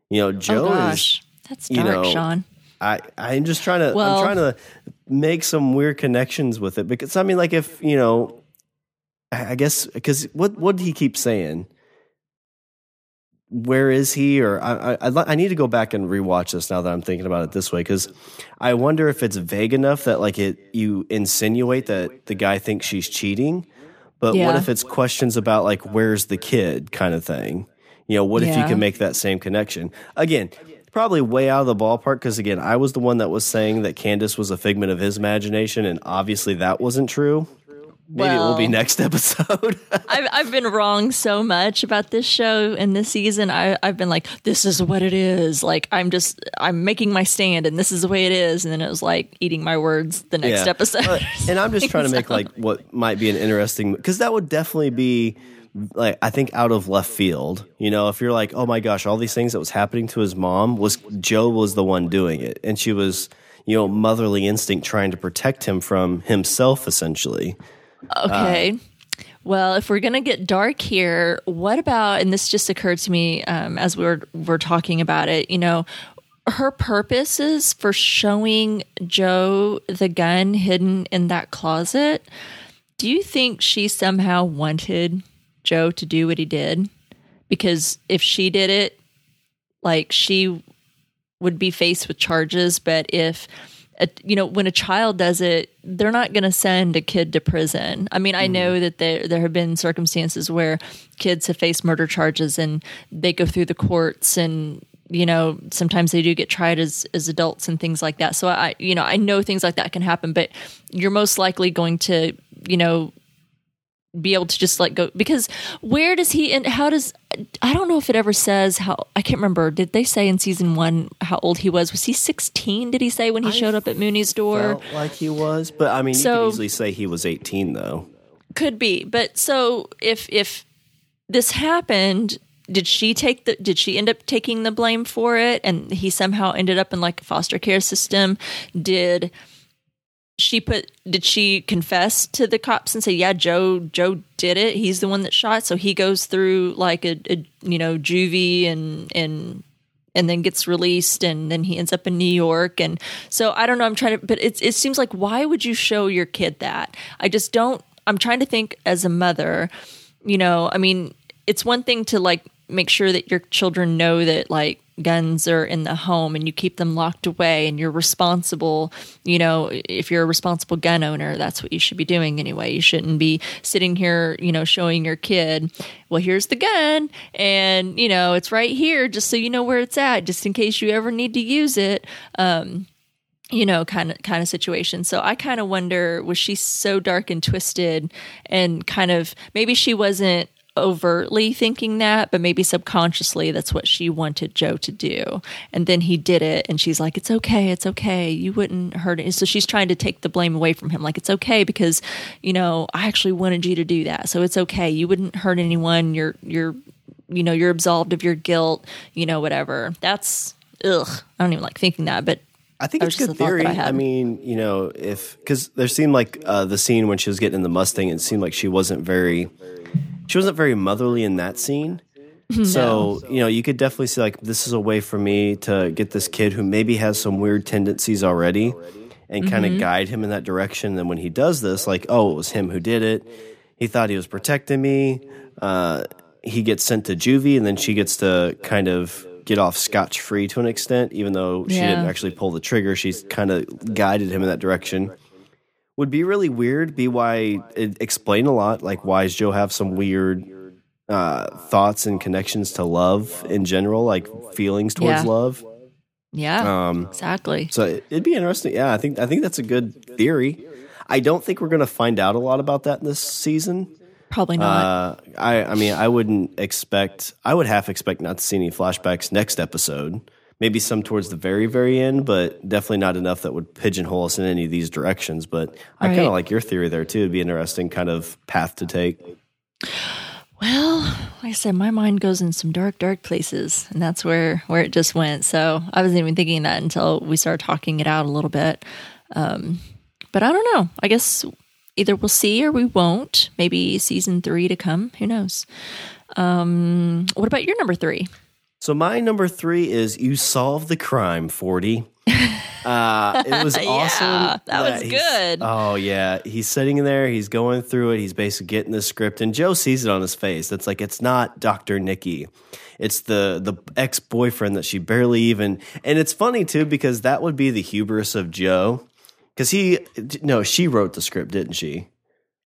You know, Joe oh is. gosh, that's you dark, know, Sean. I I'm just trying to Well- I'm trying to make some weird connections with it because I mean like if you know I I guess because what what did he keep saying? Where is he? Or I I, I need to go back and rewatch this now that I'm thinking about it this way because I wonder if it's vague enough that like it you insinuate that the guy thinks she's cheating, but what if it's questions about like where's the kid kind of thing? You know, what if you can make that same connection again? Probably way out of the ballpark because again, I was the one that was saying that Candace was a figment of his imagination, and obviously that wasn't true. Maybe it will be Well- next episode. I've I've been wrong so much about this show and this season. I I've been like, this is what it is. Like I'm just I'm making my stand, and this is the way it is. And then it was like eating my words the next Yeah. episode. Uh, and I'm just trying to make like what might be an interesting because that would definitely be like I think out of left field. You know, if you're like, oh my gosh, all these things that was happening to his mom was Joe was the one doing it, and she was you know motherly instinct trying to protect him from himself essentially. Okay. well, if we're gonna get dark here, what about? And this just occurred to me um, as we were were talking about it. You know, her purposes for showing Joe the gun hidden in that closet. Do you think she somehow wanted Joe to do what he did? Because if she did it, like she would be faced with charges. But if, a, you know, when a child does it, they're not going to send a kid to prison. I mean, I mm. know that there there have been circumstances where kids have faced murder charges and they go through the courts and you know sometimes they do get tried as as adults and things like that so i you know i know things like that can happen but you're most likely going to you know be able to just like go because where does he and how does I don't know if it ever says how I can't remember. Did they say in season one how old he was? Was he sixteen? Did he say when he showed up at Mooney's door? Felt like he was, but I mean, you So- could easily say he was 18 though. Could be, but so if if this happened, did she take the? Did she end up taking the blame for it? And he somehow ended up in like a foster care system. Did she put? Did she confess to the cops and say, "Yeah, Joe Joe did it. He's the one that shot." So he goes through like a, a you know juvie and and and then gets released and then he ends up in New York and so I don't know I'm trying to but it it seems like why would you show your kid that I just don't I'm trying to think as a mother you know I mean it's one thing to like make sure that your children know that like guns are in the home and you keep them locked away and you're responsible you know if you're a responsible gun owner that's what you should be doing anyway. You shouldn't be sitting here you know showing your kid well here's the gun and you know it's right here just so you know where it's at just in case you ever need to use it. Um you know kind of kind of situation. So i kind of wonder was she so dark and twisted and kind of maybe she wasn't overtly thinking that but maybe subconsciously that's what she wanted joe to do. And then he did it and she's like it's okay it's okay. You wouldn't hurt it. So she's trying to take the blame away from him like it's okay because you know i actually wanted you to do that. So it's okay. You wouldn't hurt anyone. You're you're you know you're absolved of your guilt you know whatever. That's ugh i don't even like thinking that but I think it's good theory. I I, mean, you know, if because there seemed like uh, the scene when she was getting in the Mustang, it seemed like she wasn't very, she wasn't very motherly in that scene. So you know, you could definitely see like this is a way for me to get this kid who maybe has some weird tendencies already, and kind Mm-hmm. of guide him in that direction. Then when he does this, like, oh, it was him who did it. He thought he was protecting me. Uh, he gets sent to juvie, and then she gets to kind of get off scotch free to an extent, even though she Yeah. didn't actually pull the trigger. She's kind of guided him in that direction. Would be really weird. Be why it explain a lot. Like why does Joe have some weird uh, thoughts and connections to love in general, like feelings towards Yeah. love. yeah Um, exactly so it- it'd be interesting. Yeah, I think I think that's a good theory. I don't think we're going to find out a lot about that in this season. probably not Uh, I I mean, I wouldn't expect. I would half expect not to see any flashbacks next episode. Maybe some towards the very very end, but definitely not enough that would pigeonhole us in any of these directions. But I kind of like your theory there too. It'd be interesting kind of path to take. Well, like I said, my mind goes in some dark, dark places, and that's where where it just went. So I wasn't even thinking that until we started talking it out a little bit. Um, but I don't know. I guess either we'll see or we won't. Maybe season three to come. Who knows? Um, what about your number three? So my number three is you solved the crime, forty. Uh, it was Yeah, awesome. that was good. Oh yeah, he's sitting there. He's going through it. He's basically getting the script, and Joe sees it on his face. That's like it's not Doctor Nicky. It's the the ex boyfriend that she barely even. And it's funny too because that would be the hubris of Joe. Because he no, she wrote the script, didn't she?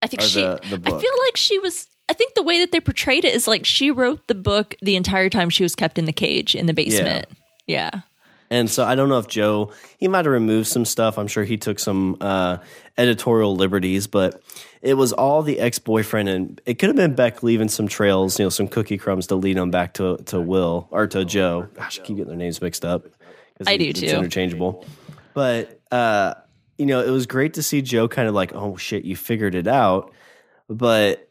I think Or she. the- the I feel like she was. I think the way that they portrayed it is like she wrote the book the entire time she was kept in the cage in the basement. Yeah. And so I don't know if Joe he might have removed some stuff. I'm sure he took some uh, editorial liberties, but it was all the ex boyfriend, and it could have been Beck leaving some trails, you know, some cookie crumbs to lead him back to to Will or to Joe. Gosh, I keep getting their names mixed up. I do it's too. interchangeable. But uh, you know, it was great to see Joe kind of like, oh shit, you figured it out, but.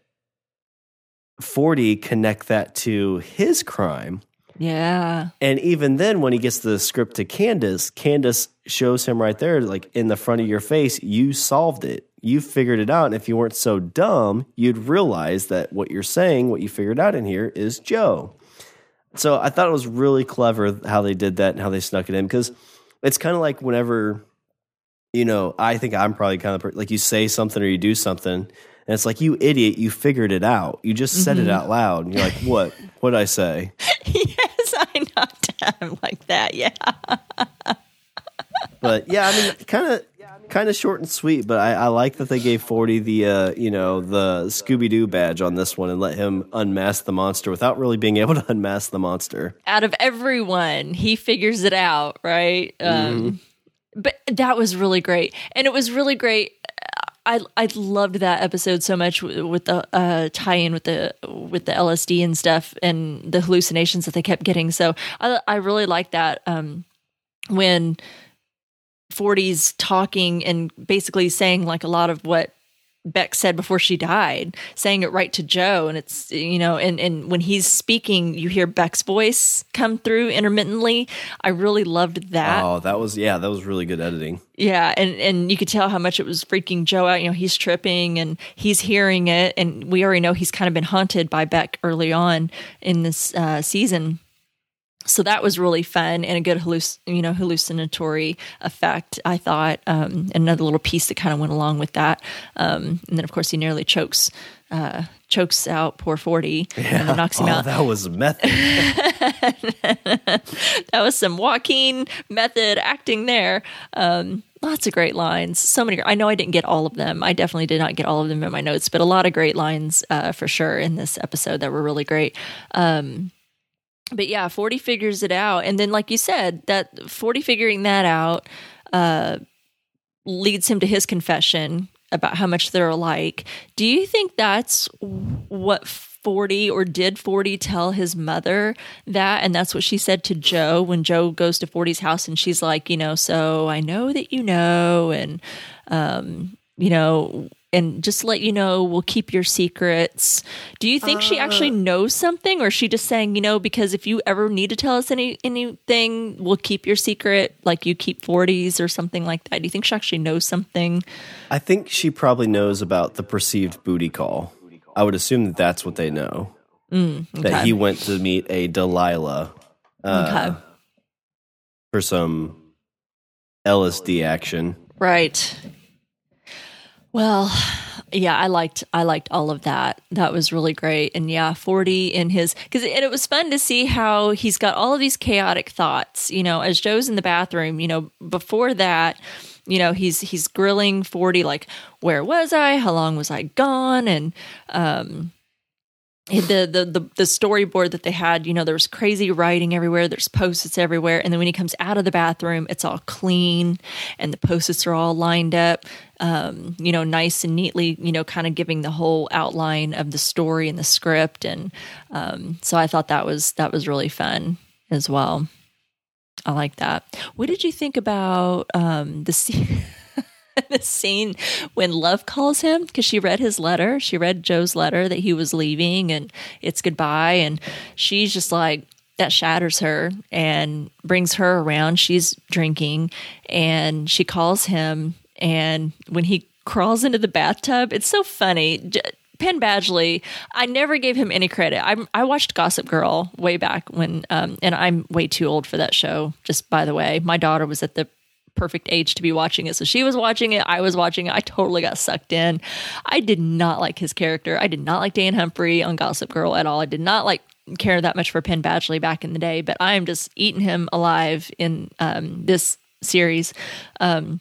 40 connect that to his crime Yeah. and even then, when he gets the script to Candace, Candace shows him right there, like in the front of your face, you solved it. You figured it out. And if you weren't so dumb, you'd realize that what you're saying, what you figured out in here, is Joe. So I thought it was really clever how they did that and how they snuck it in because it's kind of like whenever, you know, I think I'm probably kind of like you say something or you do something. And it's like, you idiot, you figured it out. You just said it out loud. And you're like, what? What did I say? yes, I knocked him like that. Yeah. but yeah, I mean, kind of, kind of short and sweet. But I, I like that they gave Forty the, uh, you know, the Scooby Doo badge on this one and let him unmask the monster without really being able to unmask the monster. Out of everyone, he figures it out, right? Um, but that was really great, and it was really great. I I loved that episode so much with, the uh, tie-in with the with the LSD and stuff and the hallucinations that they kept getting. So I I really like that um, when 40s talking and basically saying like a lot of what Beck said before she died, saying it right to Joe. And it's, you know, and, and when he's speaking, you hear Beck's voice come through intermittently. I really loved that. Oh, that was yeah, that was really good editing. Yeah, and and you could tell how much it was freaking Joe out. You know, he's tripping and he's hearing it, and we already know he's kind of been haunted by Beck early on in this uh, season. So that was really fun and a good halluc- you know hallucinatory effect. I thought um, another little piece that kind of went along with that, um, and then of course he nearly chokes uh, chokes out poor forty and then knocks him oh, out. that was method. that was some Joaquin method acting there. Um, lots of great lines. So many. I know I didn't get all of them. I definitely did not get all of them in my notes, but a lot of great lines uh, for sure in this episode that were really great. Um, but yeah, 40 figures it out. And then, like you said, that 40 figuring that out uh, leads him to his confession about how much they're alike. Do you think that's what 40 or did 40 tell his mother that? And that's what she said to Joe when Joe goes to 40's house and she's like, you know, so I know that you know, and, um, you know, and just let you know, we'll keep your secrets. Do you think she actually knows something, or is she just saying, you know, because if you ever need to tell us any anything, we'll keep your secret, like you keep forties or something like that? Do you think she actually knows something? I think she probably knows about the perceived booty call. I would assume that that's what they know. That okay. he went to meet a Delilah uh, okay, for some LSD action. right. Well, yeah, I liked I liked all of that. That was really great. And yeah, 40 in his cuz and it was fun to see how he's got all of these chaotic thoughts, you know, as Joe's in the bathroom, you know, before that, you know, he's he's grilling 40 like where was I? How long was I gone? And um the, the the the storyboard that they had, you know, there was crazy writing everywhere. There's post-its everywhere, and then when he comes out of the bathroom, it's all clean, and the post-its are all lined up, um, you know, nice and neatly, you know, kind of giving the whole outline of the story and the script, and um, so I thought that was that was really fun as well. I like that. What did you think about um, the scene? the scene when Love calls him because she read his letter. She read Joe's letter that he was leaving and it's goodbye. And she's just like, that shatters her and brings her around. She's drinking and she calls him. And when he crawls into the bathtub, it's so funny. Penn Badgley, I never gave him any credit. I, I watched Gossip Girl way back when, um, and I'm way too old for that show. Just by the way, my daughter was at the perfect age to be watching it. So she was watching it. I was watching it. I totally got sucked in. I did not like his character. I did not like Dan Humphrey on Gossip Girl at all. I did not like care that much for Penn Badgley back in the day, but I am just eating him alive in um, this series. Um,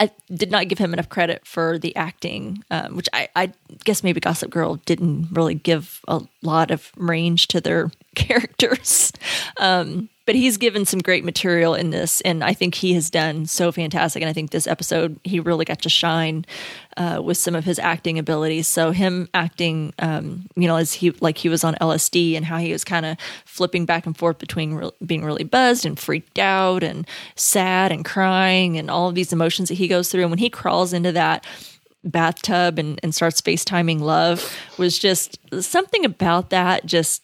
I did not give him enough credit for the acting, um, which I, I, guess maybe Gossip Girl didn't really give a lot of range to their characters. Um, but he's given some great material in this, and I think he has done so fantastic. And I think this episode he really got to shine uh, with some of his acting abilities. So him acting, um, you know, as he like he was on LSD, and how he was kind of flipping back and forth between re- being really buzzed and freaked out, and sad and crying, and all of these emotions that he goes through. And when he crawls into that bathtub and, and starts FaceTiming love was just something about that just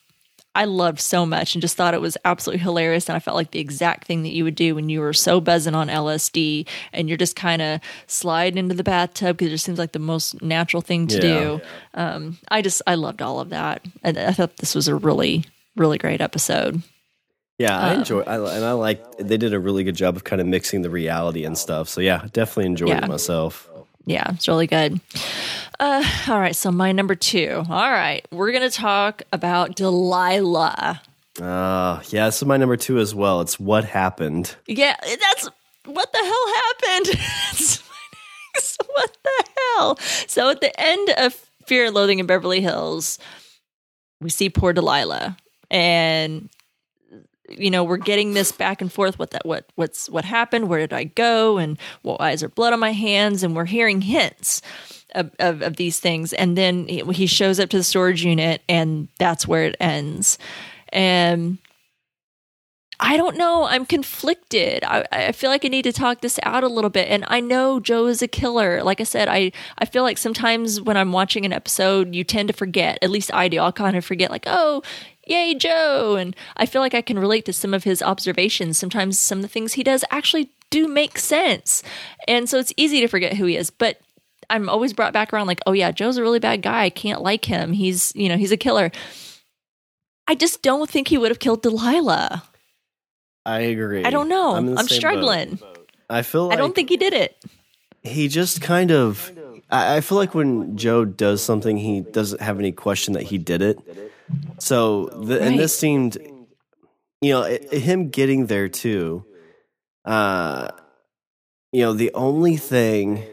I loved so much and just thought it was absolutely hilarious. And I felt like the exact thing that you would do when you were so buzzing on LSD and you're just kind of sliding into the bathtub because it just seems like the most natural thing to yeah. do. Um, I just, I loved all of that. I, I, thought this was a really, really great episode. Yeah, I um, enjoy, I, and I like. They did a really good job of kind of mixing the reality and stuff. So yeah, definitely enjoyed yeah. it myself. Yeah, it's really good. Uh, all right, so my number two. All right, we're gonna talk about Delilah. Uh, yeah, this is my number two as well. It's what happened. Yeah, that's what the hell happened. what the hell? So at the end of Fear and Loathing in Beverly Hills, we see poor Delilah, and you know we're getting this back and forth what that what what's what happened where did i go and well, why is there blood on my hands and we're hearing hints of, of, of these things and then he shows up to the storage unit and that's where it ends and I don't know. I'm conflicted. I, I feel like I need to talk this out a little bit. And I know Joe is a killer. Like I said, I, I feel like sometimes when I'm watching an episode, you tend to forget. At least I do. I'll kind of forget, like, oh, yay, Joe. And I feel like I can relate to some of his observations. Sometimes some of the things he does actually do make sense. And so it's easy to forget who he is. But I'm always brought back around like, oh yeah, Joe's a really bad guy. I can't like him. He's, you know, he's a killer. I just don't think he would have killed Delilah. I agree. I don't know. I'm, I'm struggling. Boat. I feel like I don't think he did it. He just kind of I, I feel like when Joe does something he doesn't have any question that he did it. So the, right. and this seemed you know, it, him getting there too. Uh you know, the only thing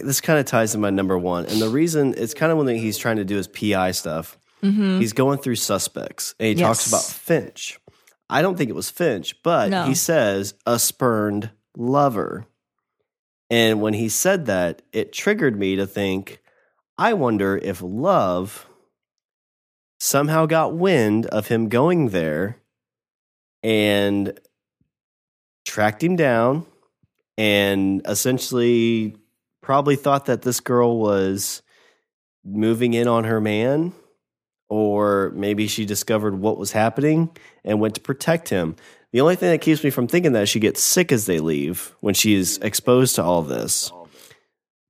this kind of ties to my number one, and the reason it's kind of when he's trying to do his PI stuff. Mm-hmm. He's going through suspects, and he yes. talks about Finch. I don't think it was Finch, but no. he says a spurned lover. And when he said that, it triggered me to think, I wonder if love somehow got wind of him going there and tracked him down and essentially probably thought that this girl was moving in on her man, or maybe she discovered what was happening and went to protect him. The only thing that keeps me from thinking that she gets sick as they leave when she is exposed to all this.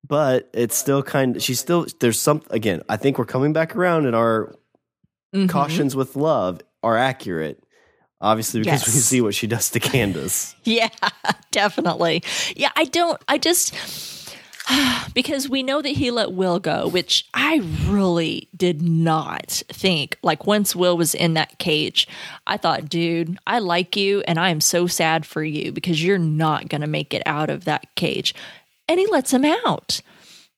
But it's still kind of, she's still, there's some, again, I think we're coming back around in our mm-hmm. cautions with love are accurate. Obviously, because yes. we see what she does to Candace. yeah, definitely. Yeah, I don't, I just, because we know that he let Will go, which I really did not think. Like, once Will was in that cage, I thought, dude, I like you and I am so sad for you because you're not going to make it out of that cage. And he lets him out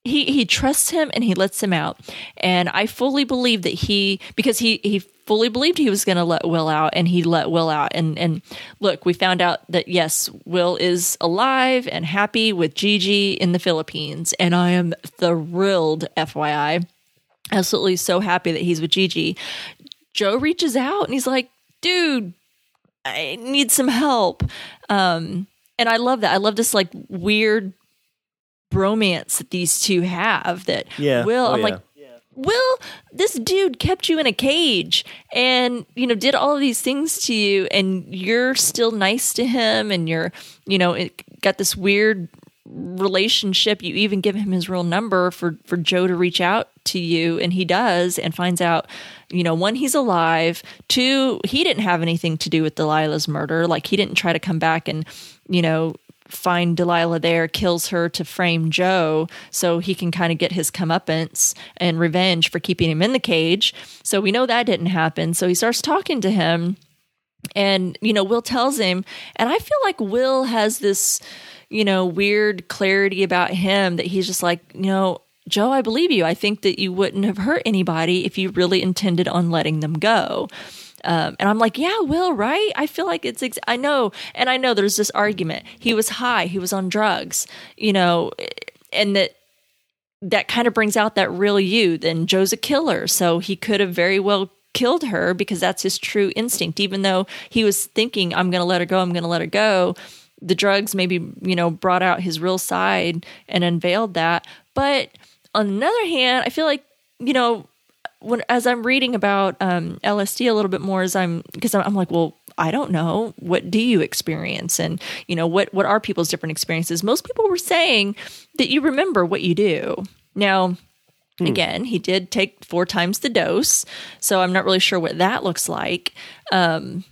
he he trusts him and he lets him out. And i fully believe that he because he he fully believed he was going to let will out and he let will out. And and look we found out that yes will is alive and happy with gigi in the philippines. And i am thrilled fyi absolutely so happy that he's with gigi. Joe reaches out and he's like dude i need some help. Um and i love that. I love this like weird bromance that these two have that Yeah. Will Oh, I'm yeah. like Will this dude kept you in a cage and you know did all of these things to you and you're still nice to him and you're you know it got this weird relationship you even give him his real number for for Joe to reach out to you and he does and finds out you know one he's alive two he didn't have anything to do with Delilah's murder like he didn't try to come back and you know find Delilah there kills her to frame Joe so he can kind of get his comeuppance and revenge for keeping him in the cage. So we know that didn't happen. So he starts talking to him and you know will tells him and i feel like will has this you know weird clarity about him that he's just like you know joe i believe you. I think that you wouldn't have hurt anybody if you really intended on letting them go um, and i'm like yeah will right i feel like it's ex- i know and i know there's this argument he was high he was on drugs you know and that that kind of brings out that real you. Then Joe's a killer, so he could have very well killed her because that's his true instinct. Even though he was thinking, "I'm going to let her go. I'm going to let her go," the drugs maybe you know brought out his real side and unveiled that. But on another hand, I feel like you know when as I'm reading about um, LSD a little bit more, as I'm because I'm, I'm like, well, I don't know. What do you experience? And you know, what what are people's different experiences? Most people were saying that you remember what you do. Now, again, he did take four times the dose, so I'm not really sure what that looks like. Um,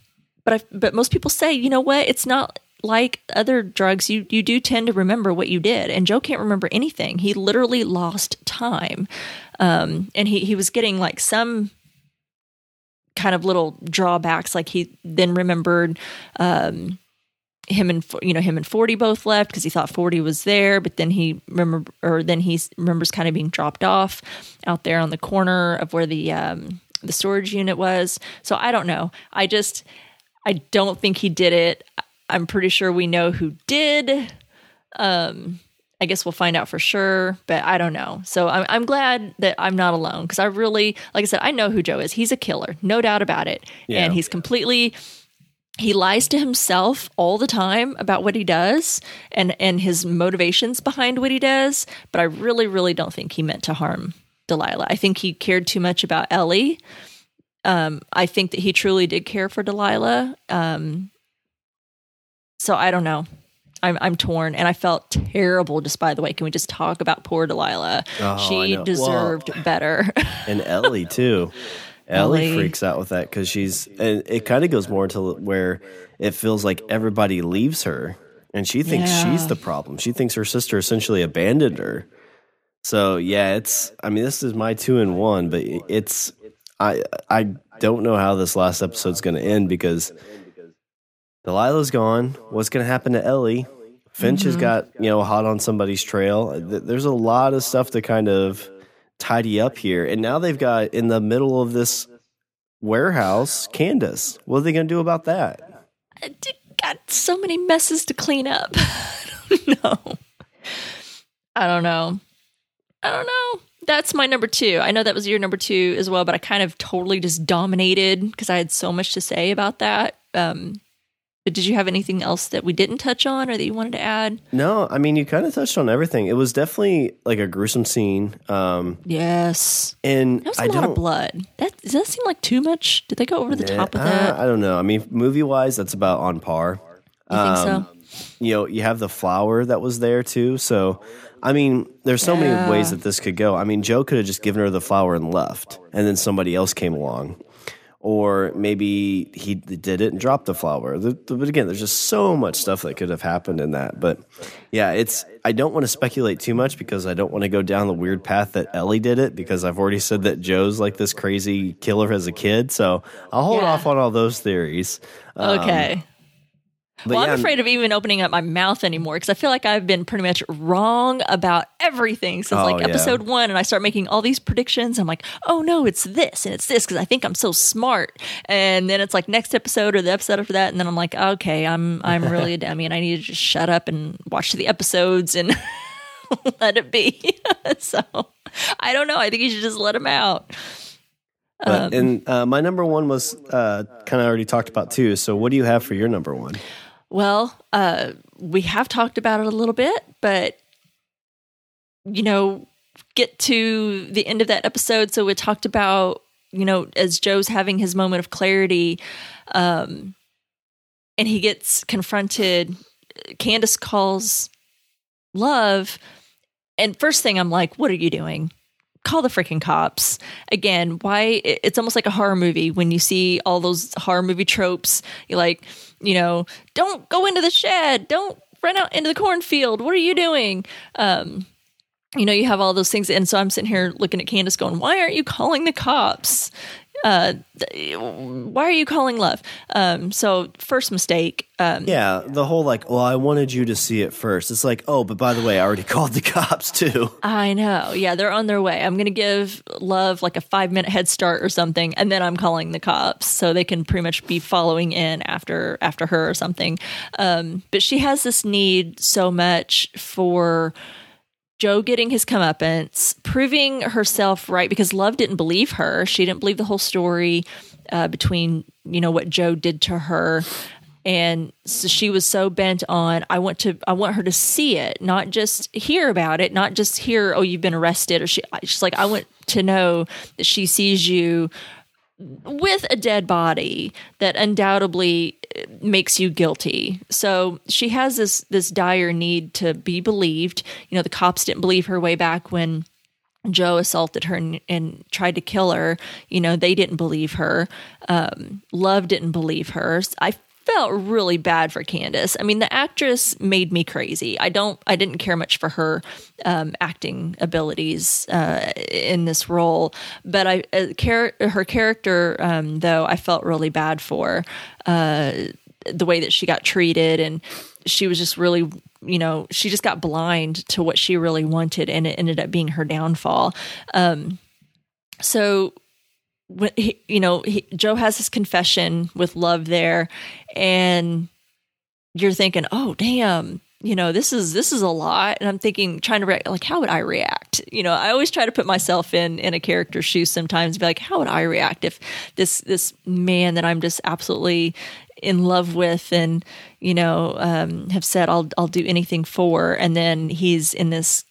but I, but most people say, you know what? It's not like other drugs. You you do tend to remember what you did, and Joe can't remember anything. He literally lost time, um, and he he was getting like some kind of little drawbacks. Like he then remembered. Um, him and you know him and 40 both left because he thought 40 was there but then he remember or then he remembers kind of being dropped off out there on the corner of where the um the storage unit was so i don't know i just i don't think he did it i'm pretty sure we know who did. Um i guess we'll find out for sure but i don't know. So i'm, I'm glad that i'm not alone because i really like i said i know who joe is. He's a killer no doubt about it. Yeah. and he's completely he lies to himself all the time about what he does and and his motivations behind what he does but i really really don't think he meant to harm delilah. I think he cared too much about ellie. Um i think that he truly did care for delilah. Um so i don't know I'm, I'm torn and I felt terrible just by the way. Can we just talk about poor Delilah? Oh, she know. Well- deserved better. and Ellie too. Ellie, Ellie. freaks out with that because she's, and it kind of goes more to where it feels like everybody leaves her, and she thinks Yeah. she's the problem. She thinks her sister essentially abandoned her. So yeah, it's. I mean, this is my two and one, but it's. I I don't know how this last episode's going to end because Delilah's gone. What's going to happen to Ellie? Finch has got you know hot on somebody's trail. There's a lot of stuff to kind of tidy up here, and now they've got in the middle of this warehouse Candace. What are they going to do about that? I got so many messes to clean up. I don't know. I don't know. I don't know. That's my number two. I know that was your number two as well, but I kind of totally just dominated because I had so much to say about that. Um, but did you have anything else that we didn't touch on or that you wanted to add? No, I mean you kind of touched on everything. It was definitely like a gruesome scene, um, Yes. and That was a I lot don't. of blood. That does that seem like too much? Did they go over the top of that? I don't know. I mean, movie wise, that's about on par. You think so? um, you know, you have the flower that was there too. So, I mean, there's so Yeah. many ways that this could go. I mean, Joe could have just given her the flower and left, and then somebody else came along. Or maybe he did it and dropped the flower. But again, there's just so much stuff that could have happened in that. But yeah, it's. I don't want to speculate too much because I don't want to go down the weird path that Ellie did it because I've already said that Joe's like this crazy killer as a kid. So I'll hold Yeah. off on all those theories. Um, okay. But well, yeah, I'm afraid of even opening up my mouth anymore because I feel like I've been pretty much wrong about everything since Oh, like yeah. episode one, and I start making all these predictions. I'm like, oh no, it's this and it's this because I think I'm so smart, and then it's like next episode or the episode after that, and then I'm like, okay, I'm I'm really a dummy, and I need to just shut up and watch the episodes and let it be. so I don't know. I think you should just let him out. But, Um, and uh, my number one was uh, kind of already talked about too. So what do you have for your number one? Well, uh, we have talked about it a little bit, but you know, get to the end of that episode. So we talked about, you know, as Joe's having his moment of clarity, um, and he gets confronted, Candace calls love. And first thing I'm like, what are you doing? Call the freaking cops. Again, why? It's almost like a horror movie when you see all those horror movie tropes. You're like, you know, don't go into the shed. Don't run out into the cornfield. What are you doing? Um, you know, you have all those things. And so I'm sitting here looking at Candace going, why aren't you calling the cops? Uh, why are you calling love? Um, so first mistake. Um, yeah, the whole like, well, I wanted you to see it first. It's like, oh, but by the way, I already called the cops too. I know. Yeah, they're on their way. I'm going to give love like a five minute head start or something, and then I'm calling the cops so they can pretty much be following in after after her or something. Um, but she has this need so much for Joe getting his comeuppance, proving herself right because Love didn't believe her. She didn't believe the whole story uh, between you know what Joe did to her, and so she was so bent on I want to I want her to see it, not just hear about it, not just hear oh you've been arrested or she she's like I want to know that she sees you with a dead body that undoubtedly makes you guilty. So she has this this dire need to be believed. You know, the cops didn't believe her way back when Joe assaulted her and, and tried to kill her. You know, they didn't believe her. Um, Love didn't believe her. I felt really bad for Candace. I mean, the actress made me crazy. I don't, I didn't care much for her um, acting abilities uh, in this role, but I, uh, her character, um, though, I felt really bad for uh, the way that she got treated, and she was just really, you know, she just got blind to what she really wanted, and it ended up being her downfall. Um, so he, you know he, Joe has his confession with love there, and you're thinking, oh damn, you know this is this is a lot, and I'm thinking, trying to react, like how would I react? You know, I always try to put myself in in a character's shoes sometimes, be like, how would I react if this this man that I'm just absolutely in love with and you know um, have said I'll I'll do anything for, and then he's in this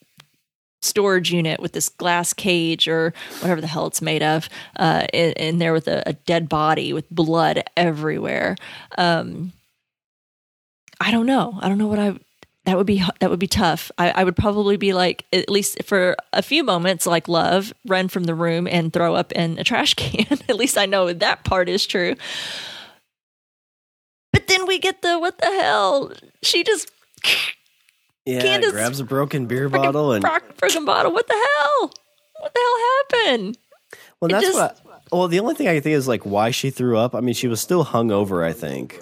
storage unit with this glass cage or whatever the hell it's made of uh, in, in, there with a, a, dead body with blood everywhere. Um, I don't know. I don't know what I. That would be that would be tough. I, I would probably be like at least for a few moments, like love, run from the room and throw up in a trash can. at least I know that part is true. But then we get the what the hell? She just yeah, Candace grabs a broken beer bottle and broken bottle. What the hell? What the hell happened? Well, that's just, what. well, the only thing I think is like why she threw up. I mean, she was still hungover. I think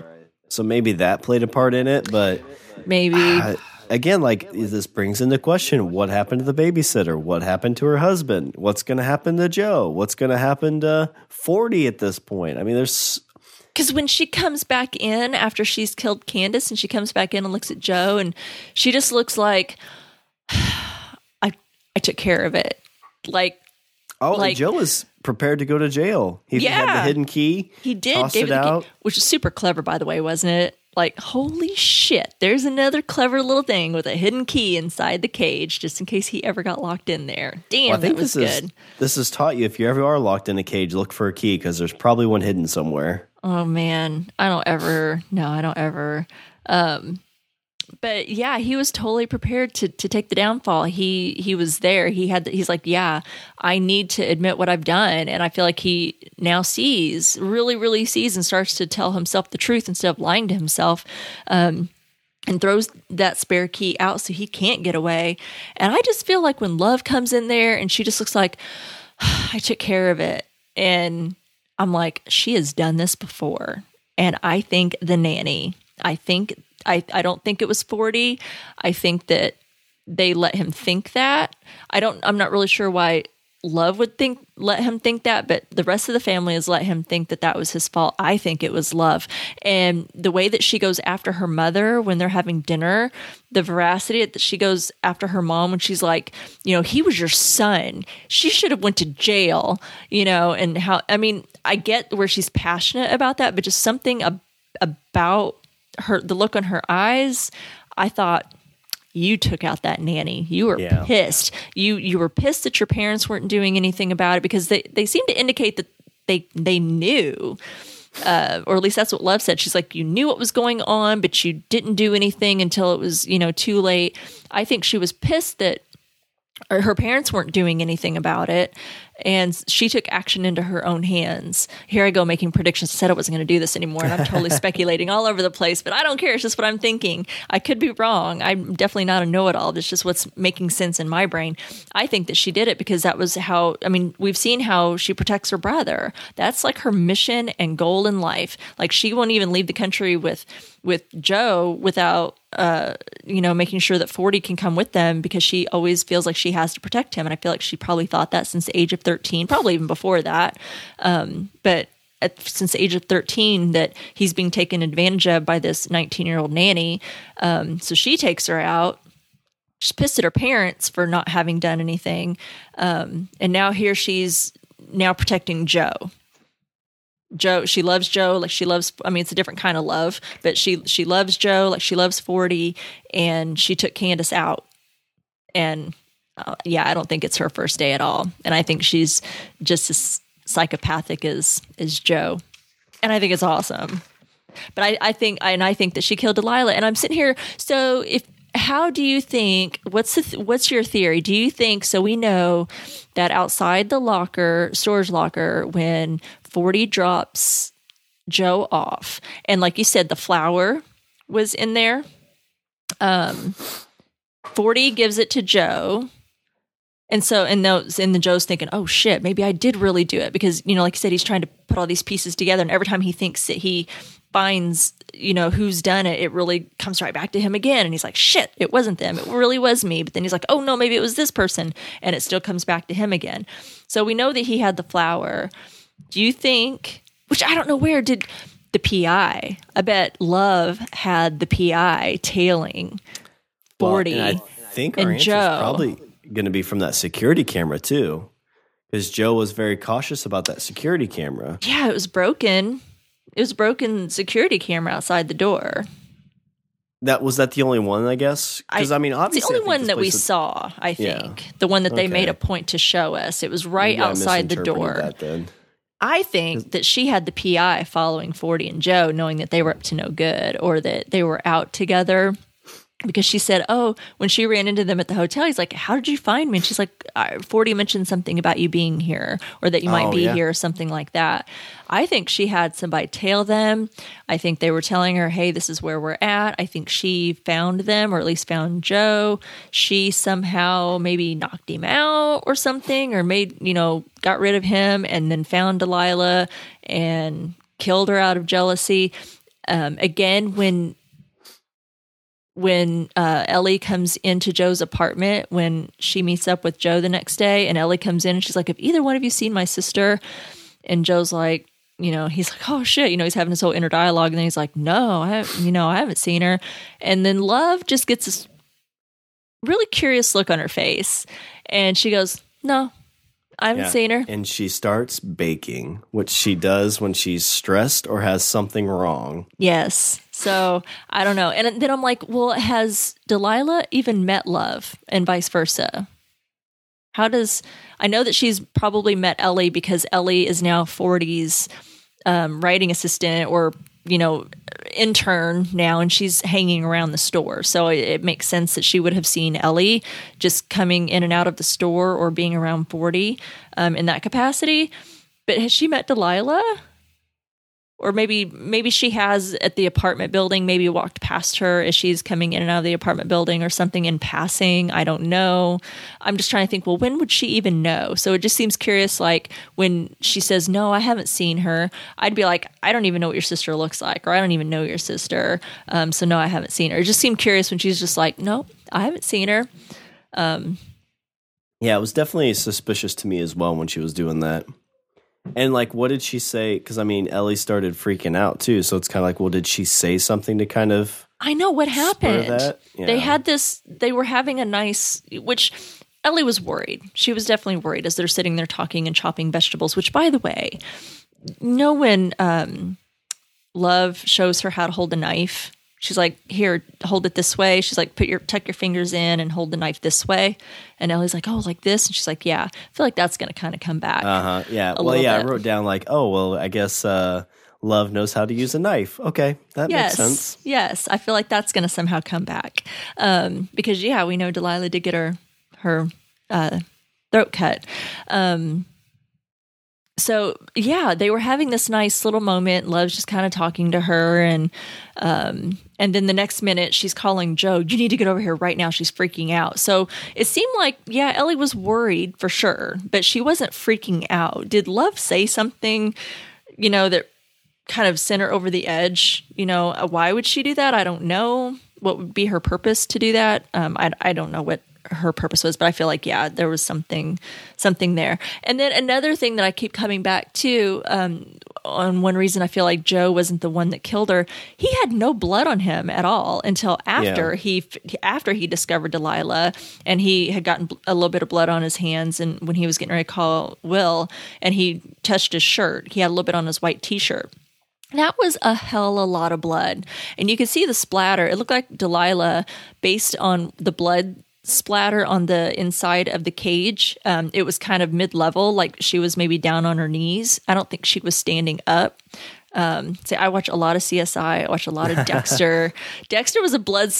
so. Maybe that played a part in it, but maybe. Uh, again, like this brings into question what happened to the babysitter? What happened to her husband? What's going to happen to Joe? What's going to happen to 40 at this point? I mean, there's because when she comes back in after she's killed Candace and she comes back in and looks at Joe and she just looks like I I took care of it. Like Oh, like, Joe was prepared to go to jail. He yeah, had the hidden key. He did. Gave it out. Key, which is super clever, by the way, wasn't it? Like, holy shit, there's another clever little thing with a hidden key inside the cage just in case he ever got locked in there. Damn, well, I think that was this good. Is, this has taught you if you ever are locked in a cage, look for a key because there's probably one hidden somewhere. Oh man, I don't ever. No, I don't ever. Um, but yeah, he was totally prepared to to take the downfall. He he was there. He had. He's like, yeah, I need to admit what I've done, and I feel like he now sees, really, really sees, and starts to tell himself the truth instead of lying to himself. Um, and throws that spare key out so he can't get away. And I just feel like when love comes in there and she just looks like, I took care of it. And I'm like, she has done this before. And I think the nanny, I think, I, I don't think it was 40. I think that they let him think that. I don't, I'm not really sure why love would think let him think that but the rest of the family has let him think that that was his fault. I think it was love. And the way that she goes after her mother when they're having dinner the veracity that she goes after her mom when she's like you know he was your son. She should have went to jail you know and how i mean i get where she's passionate about that but just something ab- about her the look on her eyes i thought you took out that nanny. You were Yeah. pissed. You you were pissed that your parents weren't doing anything about it because they they seem to indicate that they they knew. Uh, or at least that's what Love said. She's like, you knew what was going on, but you didn't do anything until it was, you know, too late. I think she was pissed that her parents weren't doing anything about it and she took action into her own hands. Here i go making predictions. I said i wasn't going to do this anymore and i'm totally speculating all over the place but i don't care. It's just what i'm thinking. I could be wrong. I'm definitely not a know-it-all. It's just what's making sense in my brain. I think that she did it because that was how i mean we've seen how she protects her brother. That's like her mission and goal in life. Like she won't even leave the country with with joe without uh, you know, making sure that 40 can come with them because she always feels like she has to protect him. And I feel like she probably thought that since the age of 13, probably even before that. Um, but at, since the age of 13, that he's being taken advantage of by this 19 year old nanny. Um, so she takes her out. She's pissed at her parents for not having done anything. Um, and now here she's now protecting Joe. Joe, she loves Joe like she loves. I mean, it's a different kind of love, but she she loves Joe like she loves Forty, and she took Candace out, and uh, yeah, I don't think it's her first day at all, and I think she's just as psychopathic as as Joe, and I think it's awesome. But I, I think, and I think that she killed Delilah, and I'm sitting here. So if how do you think what's the th- what's your theory do you think so we know that outside the locker storage locker when 40 drops joe off. And like you said the flour was in there. Um 40 gives it to joe. And so and those and the joe's thinking oh shit maybe i did really do it because you know like you said he's trying to put all these pieces together. And every time he thinks that he finds you know who's done it it really comes right back to him again. And he's like shit it wasn't them. It really was me. But then he's like oh no maybe it was this person. And it still comes back to him again. So we know that he had the flower do you think which i don't know where did the pi i bet love had the pi tailing 40 Well, and I think our and answer's Joe. probably going to be from that security camera too, because Joe was very cautious about that security camera. yeah it was broken it was a broken security camera outside the door That was that the only one, I guess. Because I, mean, obviously, the only one that we was- saw, I Yeah. think. The one that they Okay. made a point to show us. It was right Maybe I outside the door. That then. I think that she had the PI following 40 and Joe, knowing that they were up to no good or that they were out together. Because she said, Oh, when she ran into them at the hotel, he's like, How did you find me? And she's like, "I- 40 mentioned something about you being here or that you might Oh, be yeah. here or something like that. I think she had somebody tail them. I think they were telling her, Hey, this is where we're at. I think she found them or at least found Joe. She somehow maybe knocked him out or something or made, you know, got rid of him and then found Delilah and killed her out of jealousy. Um, again, when when uh, Ellie comes into Joe's apartment when she meets up with Joe the next day, and Ellie comes in and she's like, "Have either one of you seen my sister?" And Joe's like, you know, he's like, "Oh shit," you know, he's having this whole inner dialogue, and then he's like, "No, I, you know, I haven't seen her." And then Love just gets this really curious look on her face, and she goes, "No, I haven't Yeah. seen her." And she starts baking, which she does when she's stressed or has something wrong. Yes. So I don't know. And then I'm like, well, has Delilah even met love and vice versa? How does I know that she's probably met Ellie because Ellie is now 40's um, writing assistant or you know intern now, and she's hanging around the store. So it, it makes sense that she would have seen Ellie just coming in and out of the store or being around 40 um, in that capacity. But has she met Delilah? Or maybe maybe she has at the apartment building maybe walked past her as she's coming in and out of the apartment building or something in passing. I don't know. I'm just trying to think well when would she even know? So it just seems curious like when she says no i haven't seen her i'd be like i don't even know what your sister looks like or i don't even know your sister um, so no i haven't seen her. It just seemed curious when she's just like no i haven't seen her. Yeah, it was definitely suspicious to me as well when she was doing that. And like, what did she say? Because I mean, Ellie started freaking out too. So it's kind of like, well, did she say something to kind of? I know what happened. that? They had this. They were having a nice, which Ellie was worried. She was definitely worried as they're sitting there talking and chopping vegetables. Which, by the way, know when um, Love shows her how to hold a knife, she's like, "Here, hold it this way." She's like, "Put your tuck your fingers in and hold the knife this way." And Ellie's like, "Oh, like this," and she's like, "Yeah." I feel like that's gonna kind of come back. Uh huh. Yeah. Well, yeah. I wrote down like, oh, well, I guess uh, love knows how to use a knife. Okay, that yes, makes sense. yes. I feel like that's gonna somehow come back um, because yeah, we know Delilah did get her her uh, throat cut. Um, so yeah, they were having this nice little moment. Love's just kind of talking to her, and um, and then the next minute she's calling Joe. You need to get over here right now. She's freaking out. So it seemed like yeah, Ellie was worried for sure, but she wasn't freaking out. Did Love say something? You know that kind of sent her over the edge. You know, uh, why would she do that? I don't know. What would be her purpose to do that? Um, I I don't know what her purpose was, but I feel like yeah, there was something something there. And then another thing that I keep coming back to. Um, on one reason I feel like Joe wasn't the one that killed her. He had no blood on him at all until after Yeah. he after he discovered Delilah and he had gotten a little bit of blood on his hands and when he was getting ready to call Will and he touched his shirt. He had a little bit on his white t-shirt. That was a hell of a lot of blood. And you could see the splatter. It looked like Delilah, based on the blood splatter on the inside of the cage, um, it was kind of mid level, like she was maybe down on her knees. I don't think she was standing up. Um, say I watch a lot of CSI. I watch a lot of Dexter. Dexter was a blood.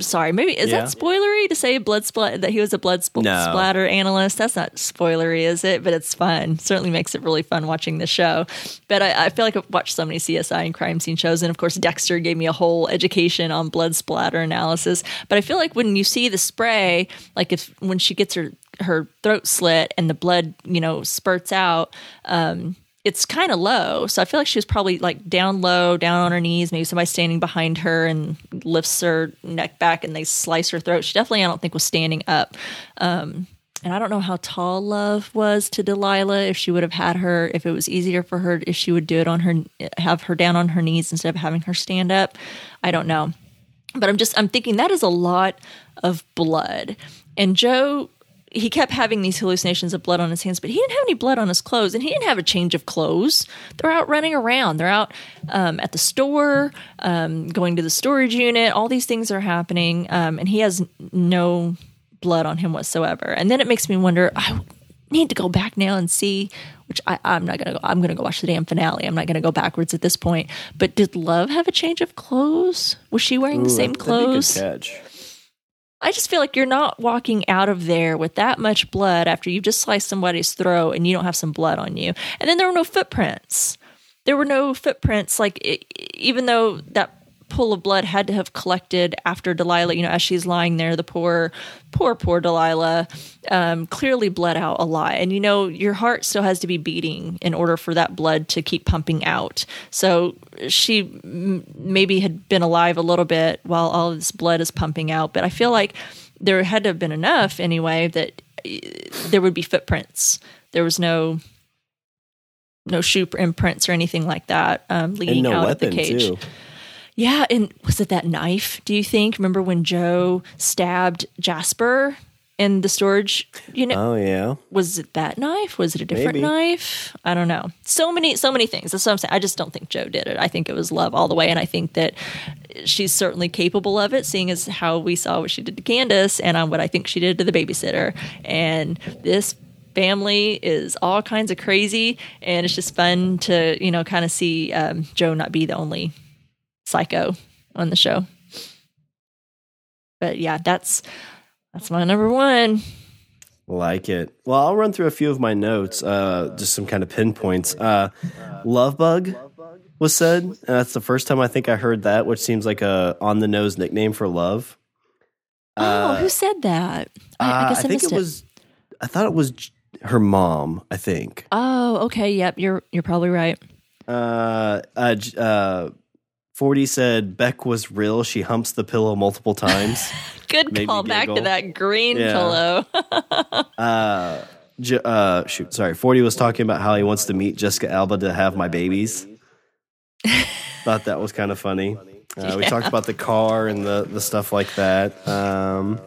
Sorry, maybe is Yeah. that spoilery to say blood splat that he was a blood spl- No. splatter analyst? That's not spoilery, is it? But it's fun. Certainly makes it really fun watching the show. But I, I feel like I've watched so many CSI and crime scene shows, and of course Dexter gave me a whole education on blood splatter analysis. But I feel like when you see the spray, like if when she gets her her throat slit and the blood, you know, spurts out. Um, it's kind of low. So I feel like she was probably like down low, down on her knees. Maybe somebody standing behind her and lifts her neck back and they slice her throat. She definitely, I don't think, was standing up. Um, and I don't know how tall Love was to Delilah. If she would have had her, if it was easier for her, if she would do it on her, have her down on her knees instead of having her stand up. I don't know but I'm just I'm thinking that is a lot of blood. And Joe he kept having these hallucinations of blood on his hands, but he didn't have any blood on his clothes, and he didn't have a change of clothes. They're out running around. They're out um, at the store, um, going to the storage unit. All these things are happening, um, and he has no blood on him whatsoever. And then it makes me wonder. I need to go back now and see. Which I, I'm not gonna go. I'm gonna go watch the damn finale. I'm not gonna go backwards at this point. But did Love have a change of clothes? Was she wearing the same that'd be a good clothes? catch. I just feel like you're not walking out of there with that much blood after you've just sliced somebody's throat and you don't have some blood on you. And then there were no footprints. There were no footprints. Like e- even though that pool of blood had to have collected after Delilah, you know, as she's lying there, the poor, poor, poor Delilah, um, clearly bled out a lot. And you know, your heart still has to be beating in order for that blood to keep pumping out. So she m- maybe had been alive a little bit while all of this blood is pumping out. But I feel like there had to have been enough anyway that eh, there would be footprints. There was no no shoe imprints or anything like that um, leading no out of the cage. too. Yeah, and was it that knife? Do you think? Remember when Joe stabbed Jasper in the storage unit? Oh yeah. was it that knife? Was it a different Maybe. knife? I don't know. So many, so many things. That's what I'm saying. I just don't think Joe did it. I think it was love all the way, and I think that she's certainly capable of it, seeing as how we saw what she did to Candace and on what I think she did to the babysitter. And this family is all kinds of crazy, and it's just fun to you know kind of see um, Joe not be the only psycho on the show. But yeah, that's that's my number one. Like it. Well, I'll run through a few of my notes, uh, just some kind of pinpoints. Uh, love bug was said. And that's the first time I think I heard that, which seems like a on the nose nickname for love. oh, who said that? I, I Uh, guess I, think missed it it. was. I thought it was her mom. I think. Oh, okay. Yep, you're you're probably right. Uh, uh, uh, Forty said Beck was real. She humps the pillow multiple times. Good Made call back to that green Yeah. pillow. uh, uh, shoot, sorry. Forty was talking about how he wants to meet Jessica Alba to have my babies. Thought that was kind of funny. Uh, We Yeah. talked about the car and the the stuff like that. Um,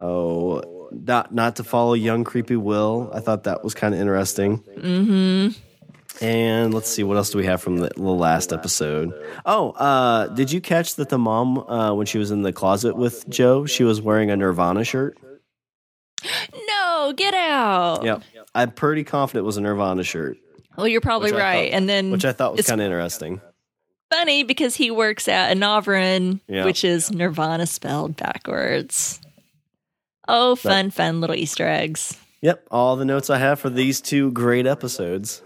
oh, not not to follow young creepy Will. I thought that was kind of interesting. mm-hmm. And let's see, what else do we have from the, the last episode? Oh, uh, did you catch that the mom, uh, when she was in the closet with Joe, she was wearing a Nirvana shirt? No, get out. Yep. I'm pretty confident it was a Nirvana shirt, Well, you're probably right. thought- and then which I thought was kind of interesting. funny because he works at Anavrin, Yeah. which is Nirvana spelled backwards. Oh, fun, fun little Easter eggs. Yep, all the notes I have for these two great episodes.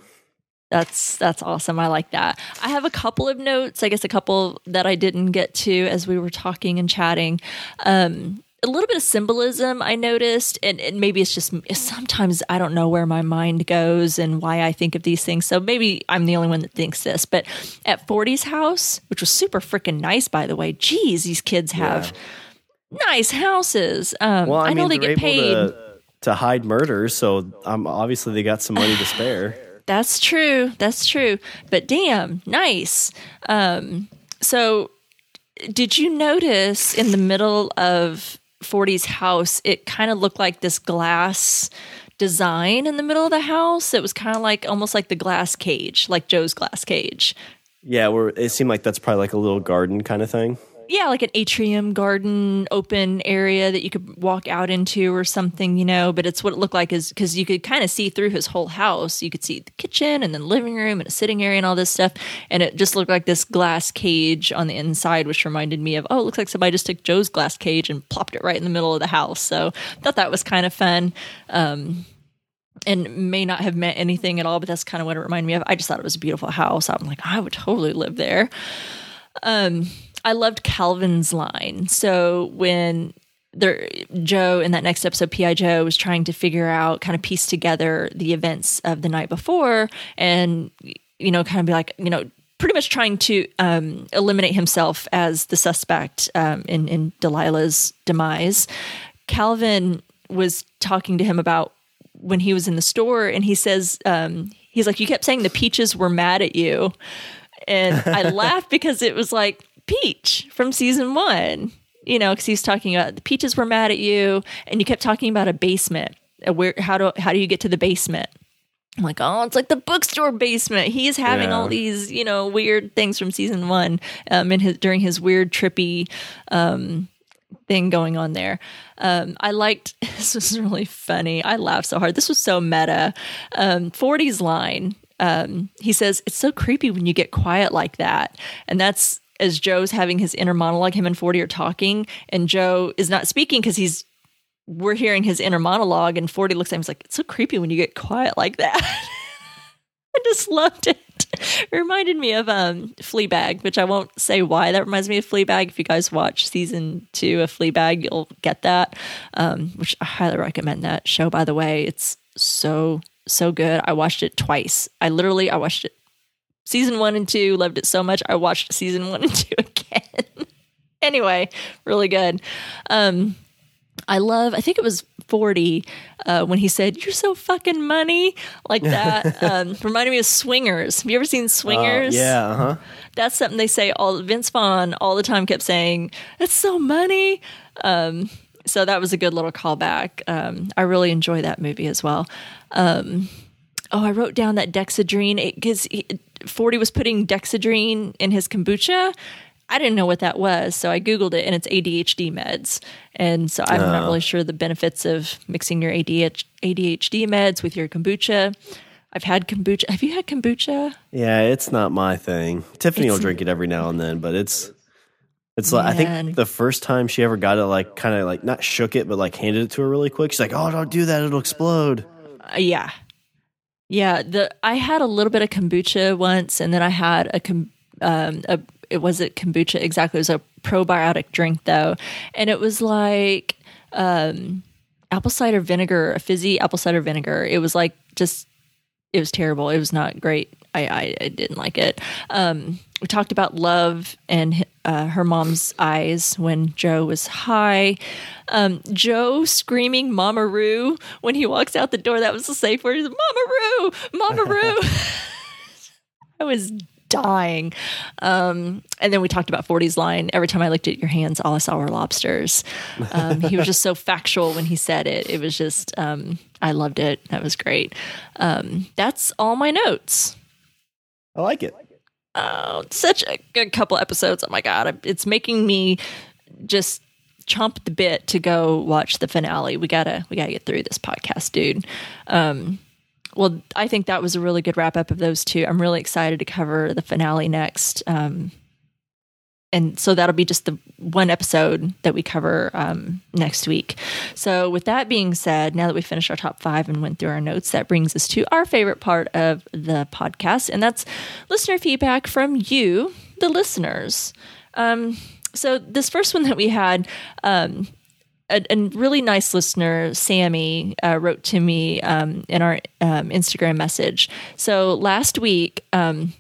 That's that's awesome. I like that. I have a couple of notes. I guess a couple that I didn't get to as we were talking and chatting. Um, a little bit of symbolism I noticed, and, and maybe it's just sometimes I don't know where my mind goes and why I think of these things. So maybe I'm the only one that thinks this. But at 40's house, which was super freaking nice, by the way. Geez, these kids have nice houses. Um, Well, I, I, mean, know they get paid. to, to hide murders, so um, obviously they got some money to spare. That's true. That's true. But damn, nice. Um, so, did you notice in the middle of 40's house, it kind of looked like this glass design in the middle of the house? It was kind of like almost like the glass cage, like Joe's glass cage. Yeah, where it seemed like that's probably like a little garden kind of thing. Yeah, like an atrium garden open area that you could walk out into or something, you know. But it's what it looked like is because you could kind of see through his whole house. You could see the kitchen and then living room and a sitting area and all this stuff. And it just looked like this glass cage on the inside, which reminded me of, oh, it looks like somebody just took Joe's glass cage and plopped it right in the middle of the house. So I thought that was kind of fun. Um, and may not have meant anything at all, but that's kind of what it reminded me of. I just thought it was a beautiful house. I'm like, I would totally live there. Um, I loved Calvin's line. So when there, Joe in that next episode, Pi Joe was trying to figure out, kind of piece together the events of the night before, and you know, kind of be like, you know, pretty much trying to um, eliminate himself as the suspect um, in in Delilah's demise. Calvin was talking to him about when he was in the store, and he says, um, he's like, you kept saying the peaches were mad at you, and I laughed because it was like Peach from season one, you know, because he's talking about the peaches were mad at you, and you kept talking about a basement. uh, Where how do how do you get to the basement? I'm like, oh, it's like the bookstore basement. He is having Yeah. all these, you know, weird things from season one, um, in his during his weird trippy, um, thing going on there. Um, I liked this was really funny. I laughed so hard. This was so meta. Um, 40's line. Um, he says, It's so creepy when you get quiet like that. And that's as Joe's having his inner monologue, him and 40 are talking, and Joe is not speaking because he's we're hearing his inner monologue, and 40 looks at him and like, It's so creepy when you get quiet like that. I just loved it. It reminded me of um, Fleabag, which I won't say why that reminds me of Fleabag. If you guys watch season two of Fleabag, you'll get that. Um, which I highly recommend that show. By the way, it's so so good. I watched it twice. I literally I watched it season one and two. Loved it so much. I watched season one and two again. anyway, really good. Um, I love, I think it was 40 uh, when he said, You're so fucking money, like that. um, reminded me of Swingers. Have you ever seen Swingers? Uh, yeah, uh huh. That's something they say all, Vince Vaughn all the time kept saying, That's so money. Um, so that was a good little callback. Um, I really enjoy that movie as well. Um, oh, I wrote down that Dexedrine because 40 was putting Dexedrine in his kombucha. I didn't know what that was, so I googled it, and it's ADHD meds. And so I'm not really sure the benefits of mixing your ADH- ADHD meds with your kombucha. I've had kombucha. Have you had kombucha? Yeah, it's not my thing. Tiffany will drink it every now and then, but it's it's like I think the first time she ever got it, like kind of like not shook it, but like handed it to her really quick. She's like, "Oh, don't do that; it'll explode." Uh, yeah, yeah. The I had a little bit of kombucha once, and then I had a um a it wasn't kombucha exactly. It was a probiotic drink though, and it was like um apple cider vinegar, a fizzy apple cider vinegar. It was like just it was terrible. It was not great. I, I, I didn't like it. Um, we talked about love and uh, her mom's eyes when Joe was high. Um, Joe screaming "Mama Roo" when he walks out the door. That was the safe word. Mama Roo, Mama Roo. I was dying. Um, and then we talked about 40's line. Every time I looked at your hands, all I saw were lobsters. Um, he was just so factual when he said it. It was just, um, I loved it. That was great. Um, that's all my notes. I like it. Oh, such a good couple episodes. Oh my god, it's making me just chomp the bit to go watch the finale. We gotta we gotta get through this podcast, dude. Um, well, I think that was a really good wrap up of those two. I'm really excited to cover the finale next. Um, and so that'll be just the one episode that we cover um, next week. So, with that being said, now that we finished our top five and went through our notes, that brings us to our favorite part of the podcast, and that's listener feedback from you, the listeners. Um, so, this first one that we had, um, a, a, really nice listener, Sammy, uh, wrote to me um, in our um, Instagram message. So, last week, um,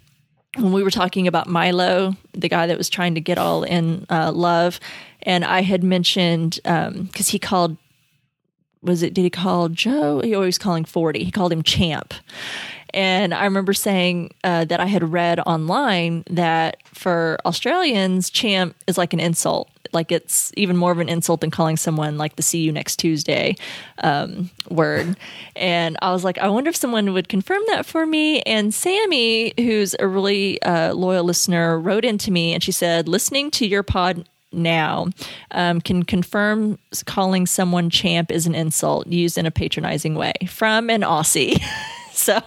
when we were talking about Milo, the guy that was trying to get all in uh, love, and I had mentioned because um, he called, was it? Did he call Joe? He always calling forty. He called him Champ, and I remember saying uh, that I had read online that for Australians, champ is like an insult. Like it's even more of an insult than calling someone like the see you next Tuesday um, word. and I was like, I wonder if someone would confirm that for me. And Sammy, who's a really uh, loyal listener, wrote into me and she said, listening to your pod now um, can confirm calling someone champ is an insult used in a patronizing way from an Aussie. so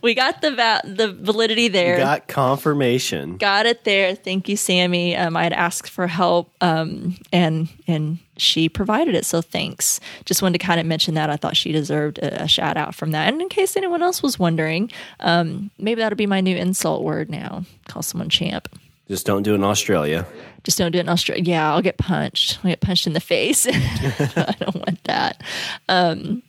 we got the va- the validity there. Got confirmation. Got it there. Thank you, Sammy. Um, I had asked for help, um, and and she provided it. So thanks. Just wanted to kind of mention that. I thought she deserved a, a shout out from that. And in case anyone else was wondering, um, maybe that'll be my new insult word now. Call someone champ. Just don't do it in Australia. Just don't do it in Australia. Yeah, I'll get punched. I'll get punched in the face. I don't want that. Um,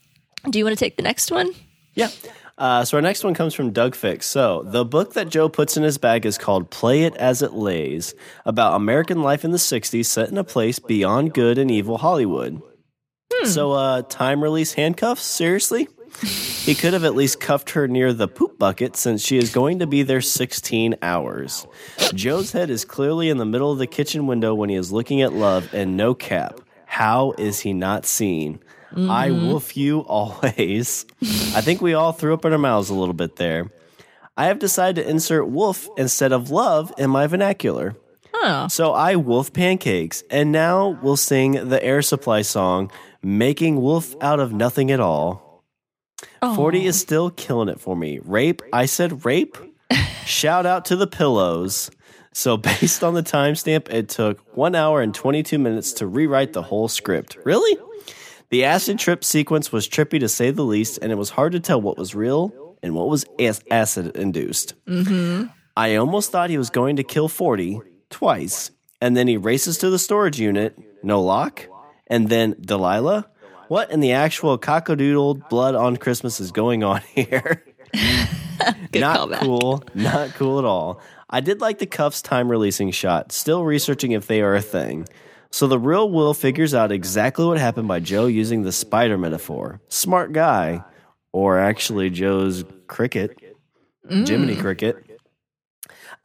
do you want to take the next one? Yeah. Uh, so our next one comes from Doug Fix. So the book that Joe puts in his bag is called "Play It as It Lays," about American life in the '60s, set in a place beyond good and evil Hollywood. Hmm. So, uh, time release handcuffs? Seriously? he could have at least cuffed her near the poop bucket since she is going to be there 16 hours. Joe's head is clearly in the middle of the kitchen window when he is looking at love, and no cap. How is he not seen? Mm-hmm. I wolf you always. I think we all threw up in our mouths a little bit there. I have decided to insert wolf instead of love in my vernacular. Huh. So I wolf pancakes, and now we'll sing the Air Supply song, Making Wolf Out of Nothing at All. Aww. 40 is still killing it for me. Rape, I said rape. Shout out to the pillows. So, based on the timestamp, it took one hour and 22 minutes to rewrite the whole script. Really? The acid trip sequence was trippy to say the least, and it was hard to tell what was real and what was acid induced. Mm-hmm. I almost thought he was going to kill 40 twice, and then he races to the storage unit, no lock, and then Delilah. What in the actual cockadoodle blood on Christmas is going on here? not cool. Not cool at all. I did like the cuffs time releasing shot, still researching if they are a thing. So the real Will figures out exactly what happened by Joe using the spider metaphor. Smart guy. Or actually, Joe's cricket, mm. Jiminy Cricket.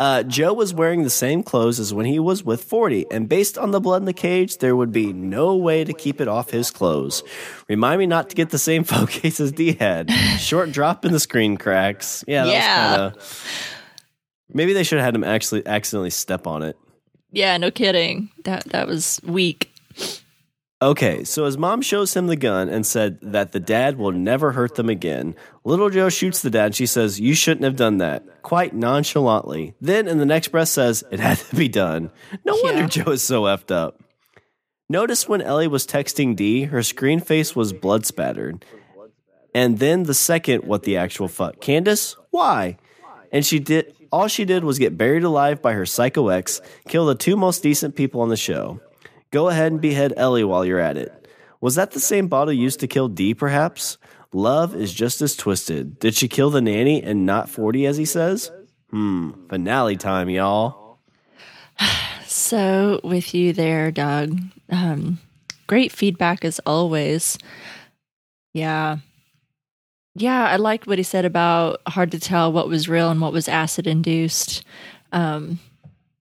Uh, Joe was wearing the same clothes as when he was with 40, and based on the blood in the cage, there would be no way to keep it off his clothes. Remind me not to get the same phone case as D had. Short drop in the screen cracks. Yeah, that yeah. was kind of. Maybe they should have had him actually accidentally step on it. Yeah, no kidding. That that was weak. Okay, so his mom shows him the gun and said that the dad will never hurt them again. Little Joe shoots the dad and she says, You shouldn't have done that, quite nonchalantly. Then in the next breath says, It had to be done. No yeah. wonder Joe is so effed up. Notice when Ellie was texting D, her screen face was blood spattered. And then the second, what the actual fuck? Candace? Why? And she did all she did was get buried alive by her psycho ex, kill the two most decent people on the show. Go ahead and behead Ellie while you're at it. Was that the same bottle used to kill Dee, perhaps? Love is just as twisted. Did she kill the nanny and not 40, as he says? Hmm, finale time, y'all. So, with you there, Doug. Um, great feedback as always. Yeah, yeah, I liked what he said about hard to tell what was real and what was acid induced. Um,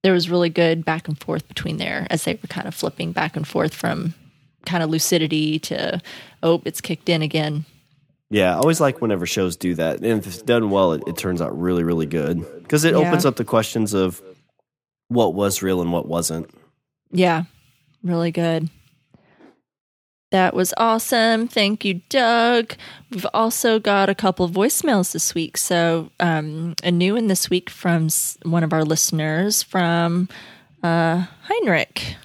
there was really good back and forth between there as they were kind of flipping back and forth from kind of lucidity to oh, it's kicked in again. Yeah, I always like whenever shows do that, and if it's done well, it, it turns out really, really good because it Yeah. opens up the questions of what was real and what wasn't. Yeah, really good. That was awesome. Thank you, Doug. We've also got a couple of voicemails this week. So, um, a new one this week from one of our listeners from uh, Heinrich.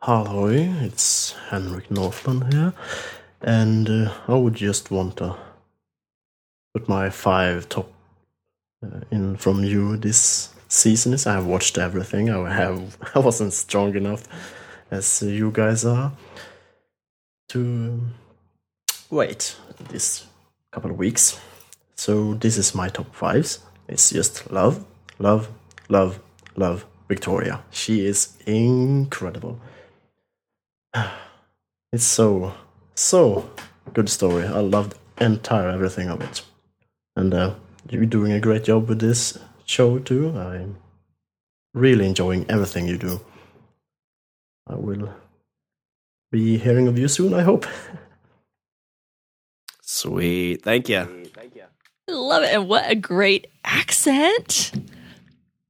Hello, it's Henrik Nordlund here, and uh, I would just want to put my five top uh, in from you this season. Is I have watched everything. I have I wasn't strong enough as you guys are to wait this couple of weeks. So this is my top fives. It's just love, love, love, love. Victoria. She is incredible. It's so so good story. I loved entire everything of it, and uh, you're doing a great job with this show too. I'm really enjoying everything you do. I will be hearing of you soon. I hope. Sweet, thank ya. Thank you. I love it. And what a great accent.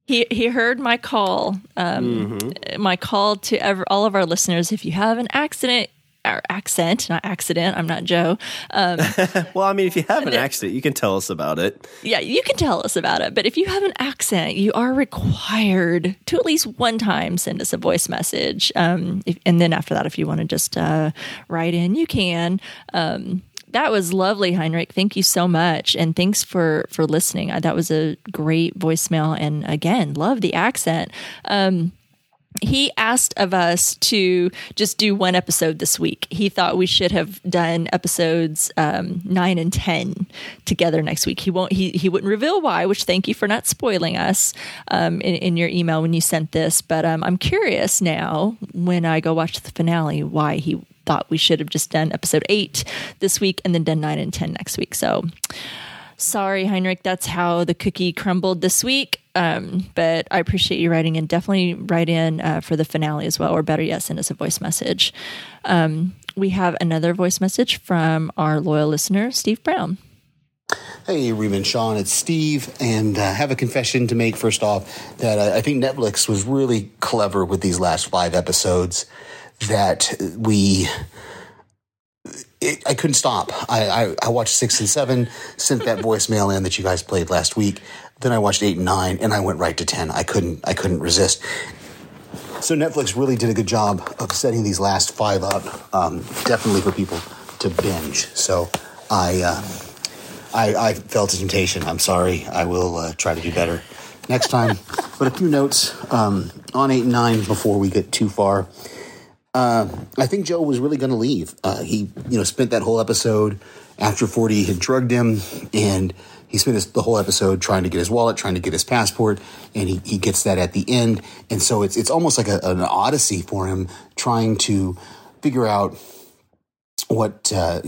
He, he heard my call, um, my call to ever, all of our listeners. If you have an accident, or accent, not accident, I'm not Joe. Um, Well, I mean, if you have an accent, you can tell us about it. yeah, you can tell us about it. But if you have an accent, you are required to at least one time send us a voice message. Um, if, and then after that, if you want to just uh, write in, you can. Um, that was lovely, Heinrich. Thank you so much, and thanks for for listening. That was a great voicemail, and again, love the accent. Um, he asked of us to just do one episode this week. He thought we should have done episodes um, nine and ten together next week. He won't. He he wouldn't reveal why. Which thank you for not spoiling us um, in, in your email when you sent this. But um, I'm curious now when I go watch the finale why he thought we should have just done episode eight this week and then done nine and ten next week. So sorry, Heinrich, that's how the cookie crumbled this week. Um, but I appreciate you writing in. Definitely write in uh, for the finale as well, or better yet, send us a voice message. Um, we have another voice message from our loyal listener, Steve Brown. Hey, and Sean, it's Steve, and uh, have a confession to make first off that I think Netflix was really clever with these last five episodes. That we, it, I couldn't stop. I, I, I watched six and seven, sent that voicemail in that you guys played last week. Then I watched eight and nine, and I went right to ten. I couldn't, I couldn't resist. So Netflix really did a good job of setting these last five up, um, definitely for people to binge. So I. Uh, I, I felt a temptation. I'm sorry. I will uh, try to do better next time. but a few notes um, on eight and nine before we get too far. Uh, I think Joe was really going to leave. Uh, he, you know, spent that whole episode after Forty had drugged him, and he spent the whole episode trying to get his wallet, trying to get his passport, and he, he gets that at the end. And so it's it's almost like a, an odyssey for him trying to figure out what uh,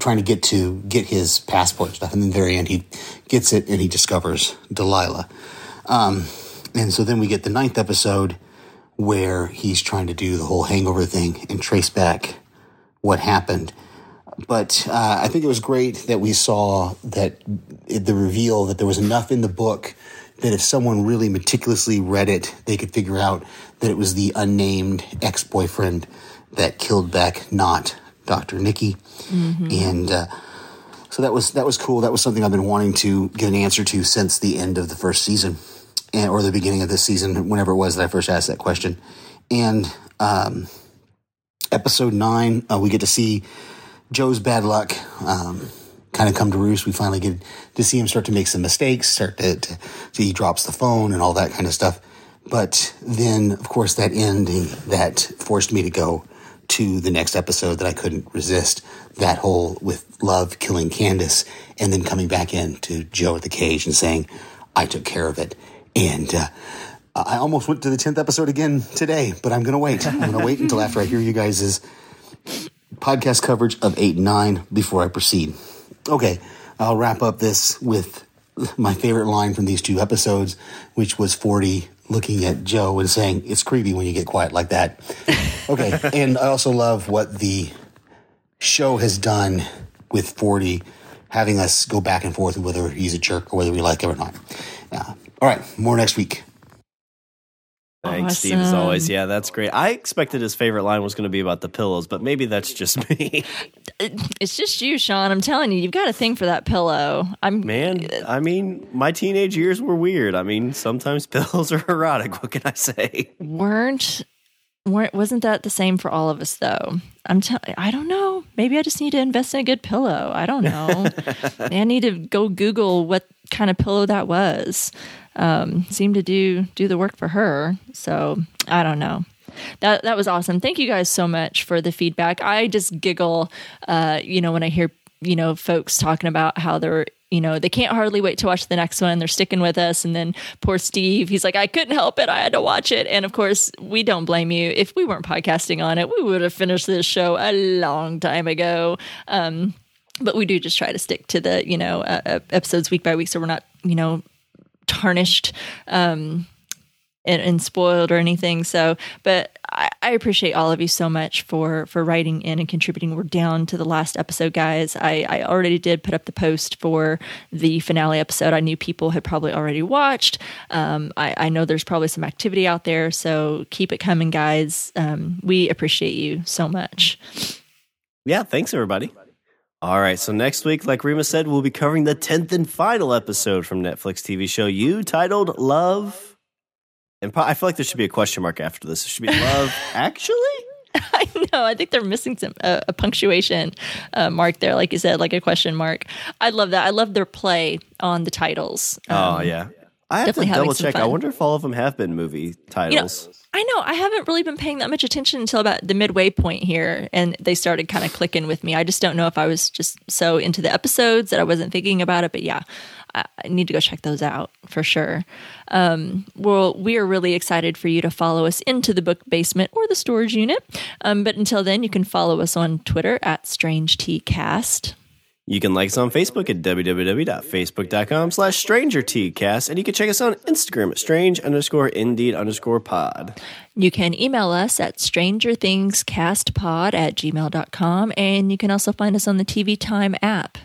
trying to get to get his passport stuff, and then the very end he gets it and he discovers Delilah. Um, and so then we get the ninth episode where he's trying to do the whole hangover thing and trace back what happened. But uh, I think it was great that we saw that the reveal that there was enough in the book that if someone really meticulously read it, they could figure out that it was the unnamed ex boyfriend that killed Beck, not Dr. Nicky. And uh, so that was that was cool. That was something I've been wanting to get an answer to since the end of the first season, and, or the beginning of this season, whenever it was that I first asked that question. And um, episode nine, uh, we get to see Joe's bad luck um, kind of come to roost. We finally get to see him start to make some mistakes, start to, to see he drops the phone and all that kind of stuff. But then, of course, that ending that forced me to go to the next episode that I couldn't resist. That whole with love killing Candace and then coming back in to Joe at the cage and saying, I took care of it. And, uh, I almost went to the 10th episode again today, but I'm going to wait. I'm going to wait until after I hear you guys' podcast coverage of 8 and 9 before I proceed. Okay, I'll wrap up this with my favorite line from these two episodes, which was 40 looking at Joe and saying, It's creepy when you get quiet like that. Okay, and I also love what the show has done with 40, having us go back and forth whether he's a jerk or whether we like him or not. Yeah. All right, more next week. Thanks, Steve, as always. Yeah, that's great. I expected his favorite line was going to be about the pillows, but maybe that's just me. It's just you, Sean. I'm telling you, you've got a thing for that pillow. I'm Man, uh, I mean, my teenage years were weird. I mean, sometimes pillows are erotic. What can I say? weren't weren't wasn't that the same for all of us though? I'm telling. I don't know. Maybe I just need to invest in a good pillow. I don't know. I need to go Google what kind of pillow that was. Um, seemed to do do the work for her. So I don't know. That that was awesome. Thank you guys so much for the feedback. I just giggle, uh, you know, when I hear you know folks talking about how they're you know they can't hardly wait to watch the next one. They're sticking with us, and then poor Steve, he's like, I couldn't help it. I had to watch it, and of course, we don't blame you. If we weren't podcasting on it, we would have finished this show a long time ago. Um, but we do just try to stick to the you know uh, uh, episodes week by week, so we're not you know tarnished um, and, and spoiled or anything. So, but I, I appreciate all of you so much for for writing in and contributing. We're down to the last episode, guys. I, I already did put up the post for the finale episode. I knew people had probably already watched. Um, I, I know there's probably some activity out there, so keep it coming, guys. Um, we appreciate you so much. Yeah, thanks, everybody. All right, so next week, like Rima said, we'll be covering the 10th and final episode from Netflix TV show You titled Love. And I feel like there should be a question mark after this. It should be Love Actually? I know. I think they're missing some uh, a punctuation uh, mark there, like you said, like a question mark. I love that. I love their play on the titles. oh, yeah. I have to double check. I wonder if all of them have been movie You know, titles. I know I haven't really been paying that much attention until about the midway point here, and they started kind of clicking with me. I just don't know if I was just so into the episodes that I wasn't thinking about it. But yeah, I, need to go check those out for sure. Um, well, we are really excited for you to follow us into the book basement or the storage unit. Um, but until then, you can follow us on Twitter at Strange Tea Cast. You can like us on Facebook at www.facebook.com slash strangertcast, and you can check us on Instagram at strange underscore indeed underscore pod. You can email us at strangerthingscastpod at gmail.com, and you can also find us on the TV Time app.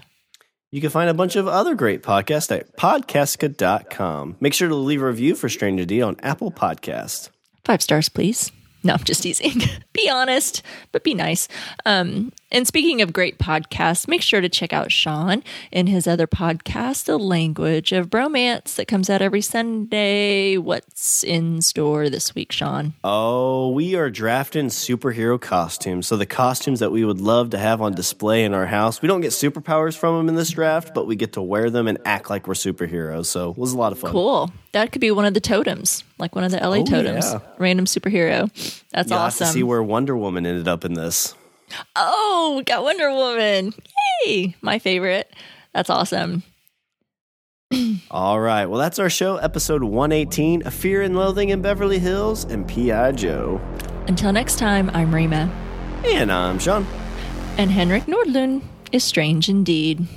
You can find a bunch of other great podcasts at podcastka.com. Make sure to leave a review for Stranger D on Apple Podcast. Five stars, please. No, I'm just teasing. be honest, but be nice. Um, and speaking of great podcasts, make sure to check out Sean and his other podcast, The Language of Bromance, that comes out every Sunday. What's in store this week, Sean? Oh, we are drafting superhero costumes. So the costumes that we would love to have on display in our house. We don't get superpowers from them in this draft, but we get to wear them and act like we're superheroes. So it was a lot of fun. Cool. That could be one of the totems, like one of the LA Oh, totems. yeah. Random superhero. That's You'll awesome. see where Wonder Woman ended up in this. Oh, we got Wonder Woman. Yay! My favorite. That's awesome. All right. Well, that's our show, episode 118 A Fear and Loathing in Beverly Hills and P.I. Joe. Until next time, I'm Rima. And I'm Sean. And Henrik Nordlund is strange indeed.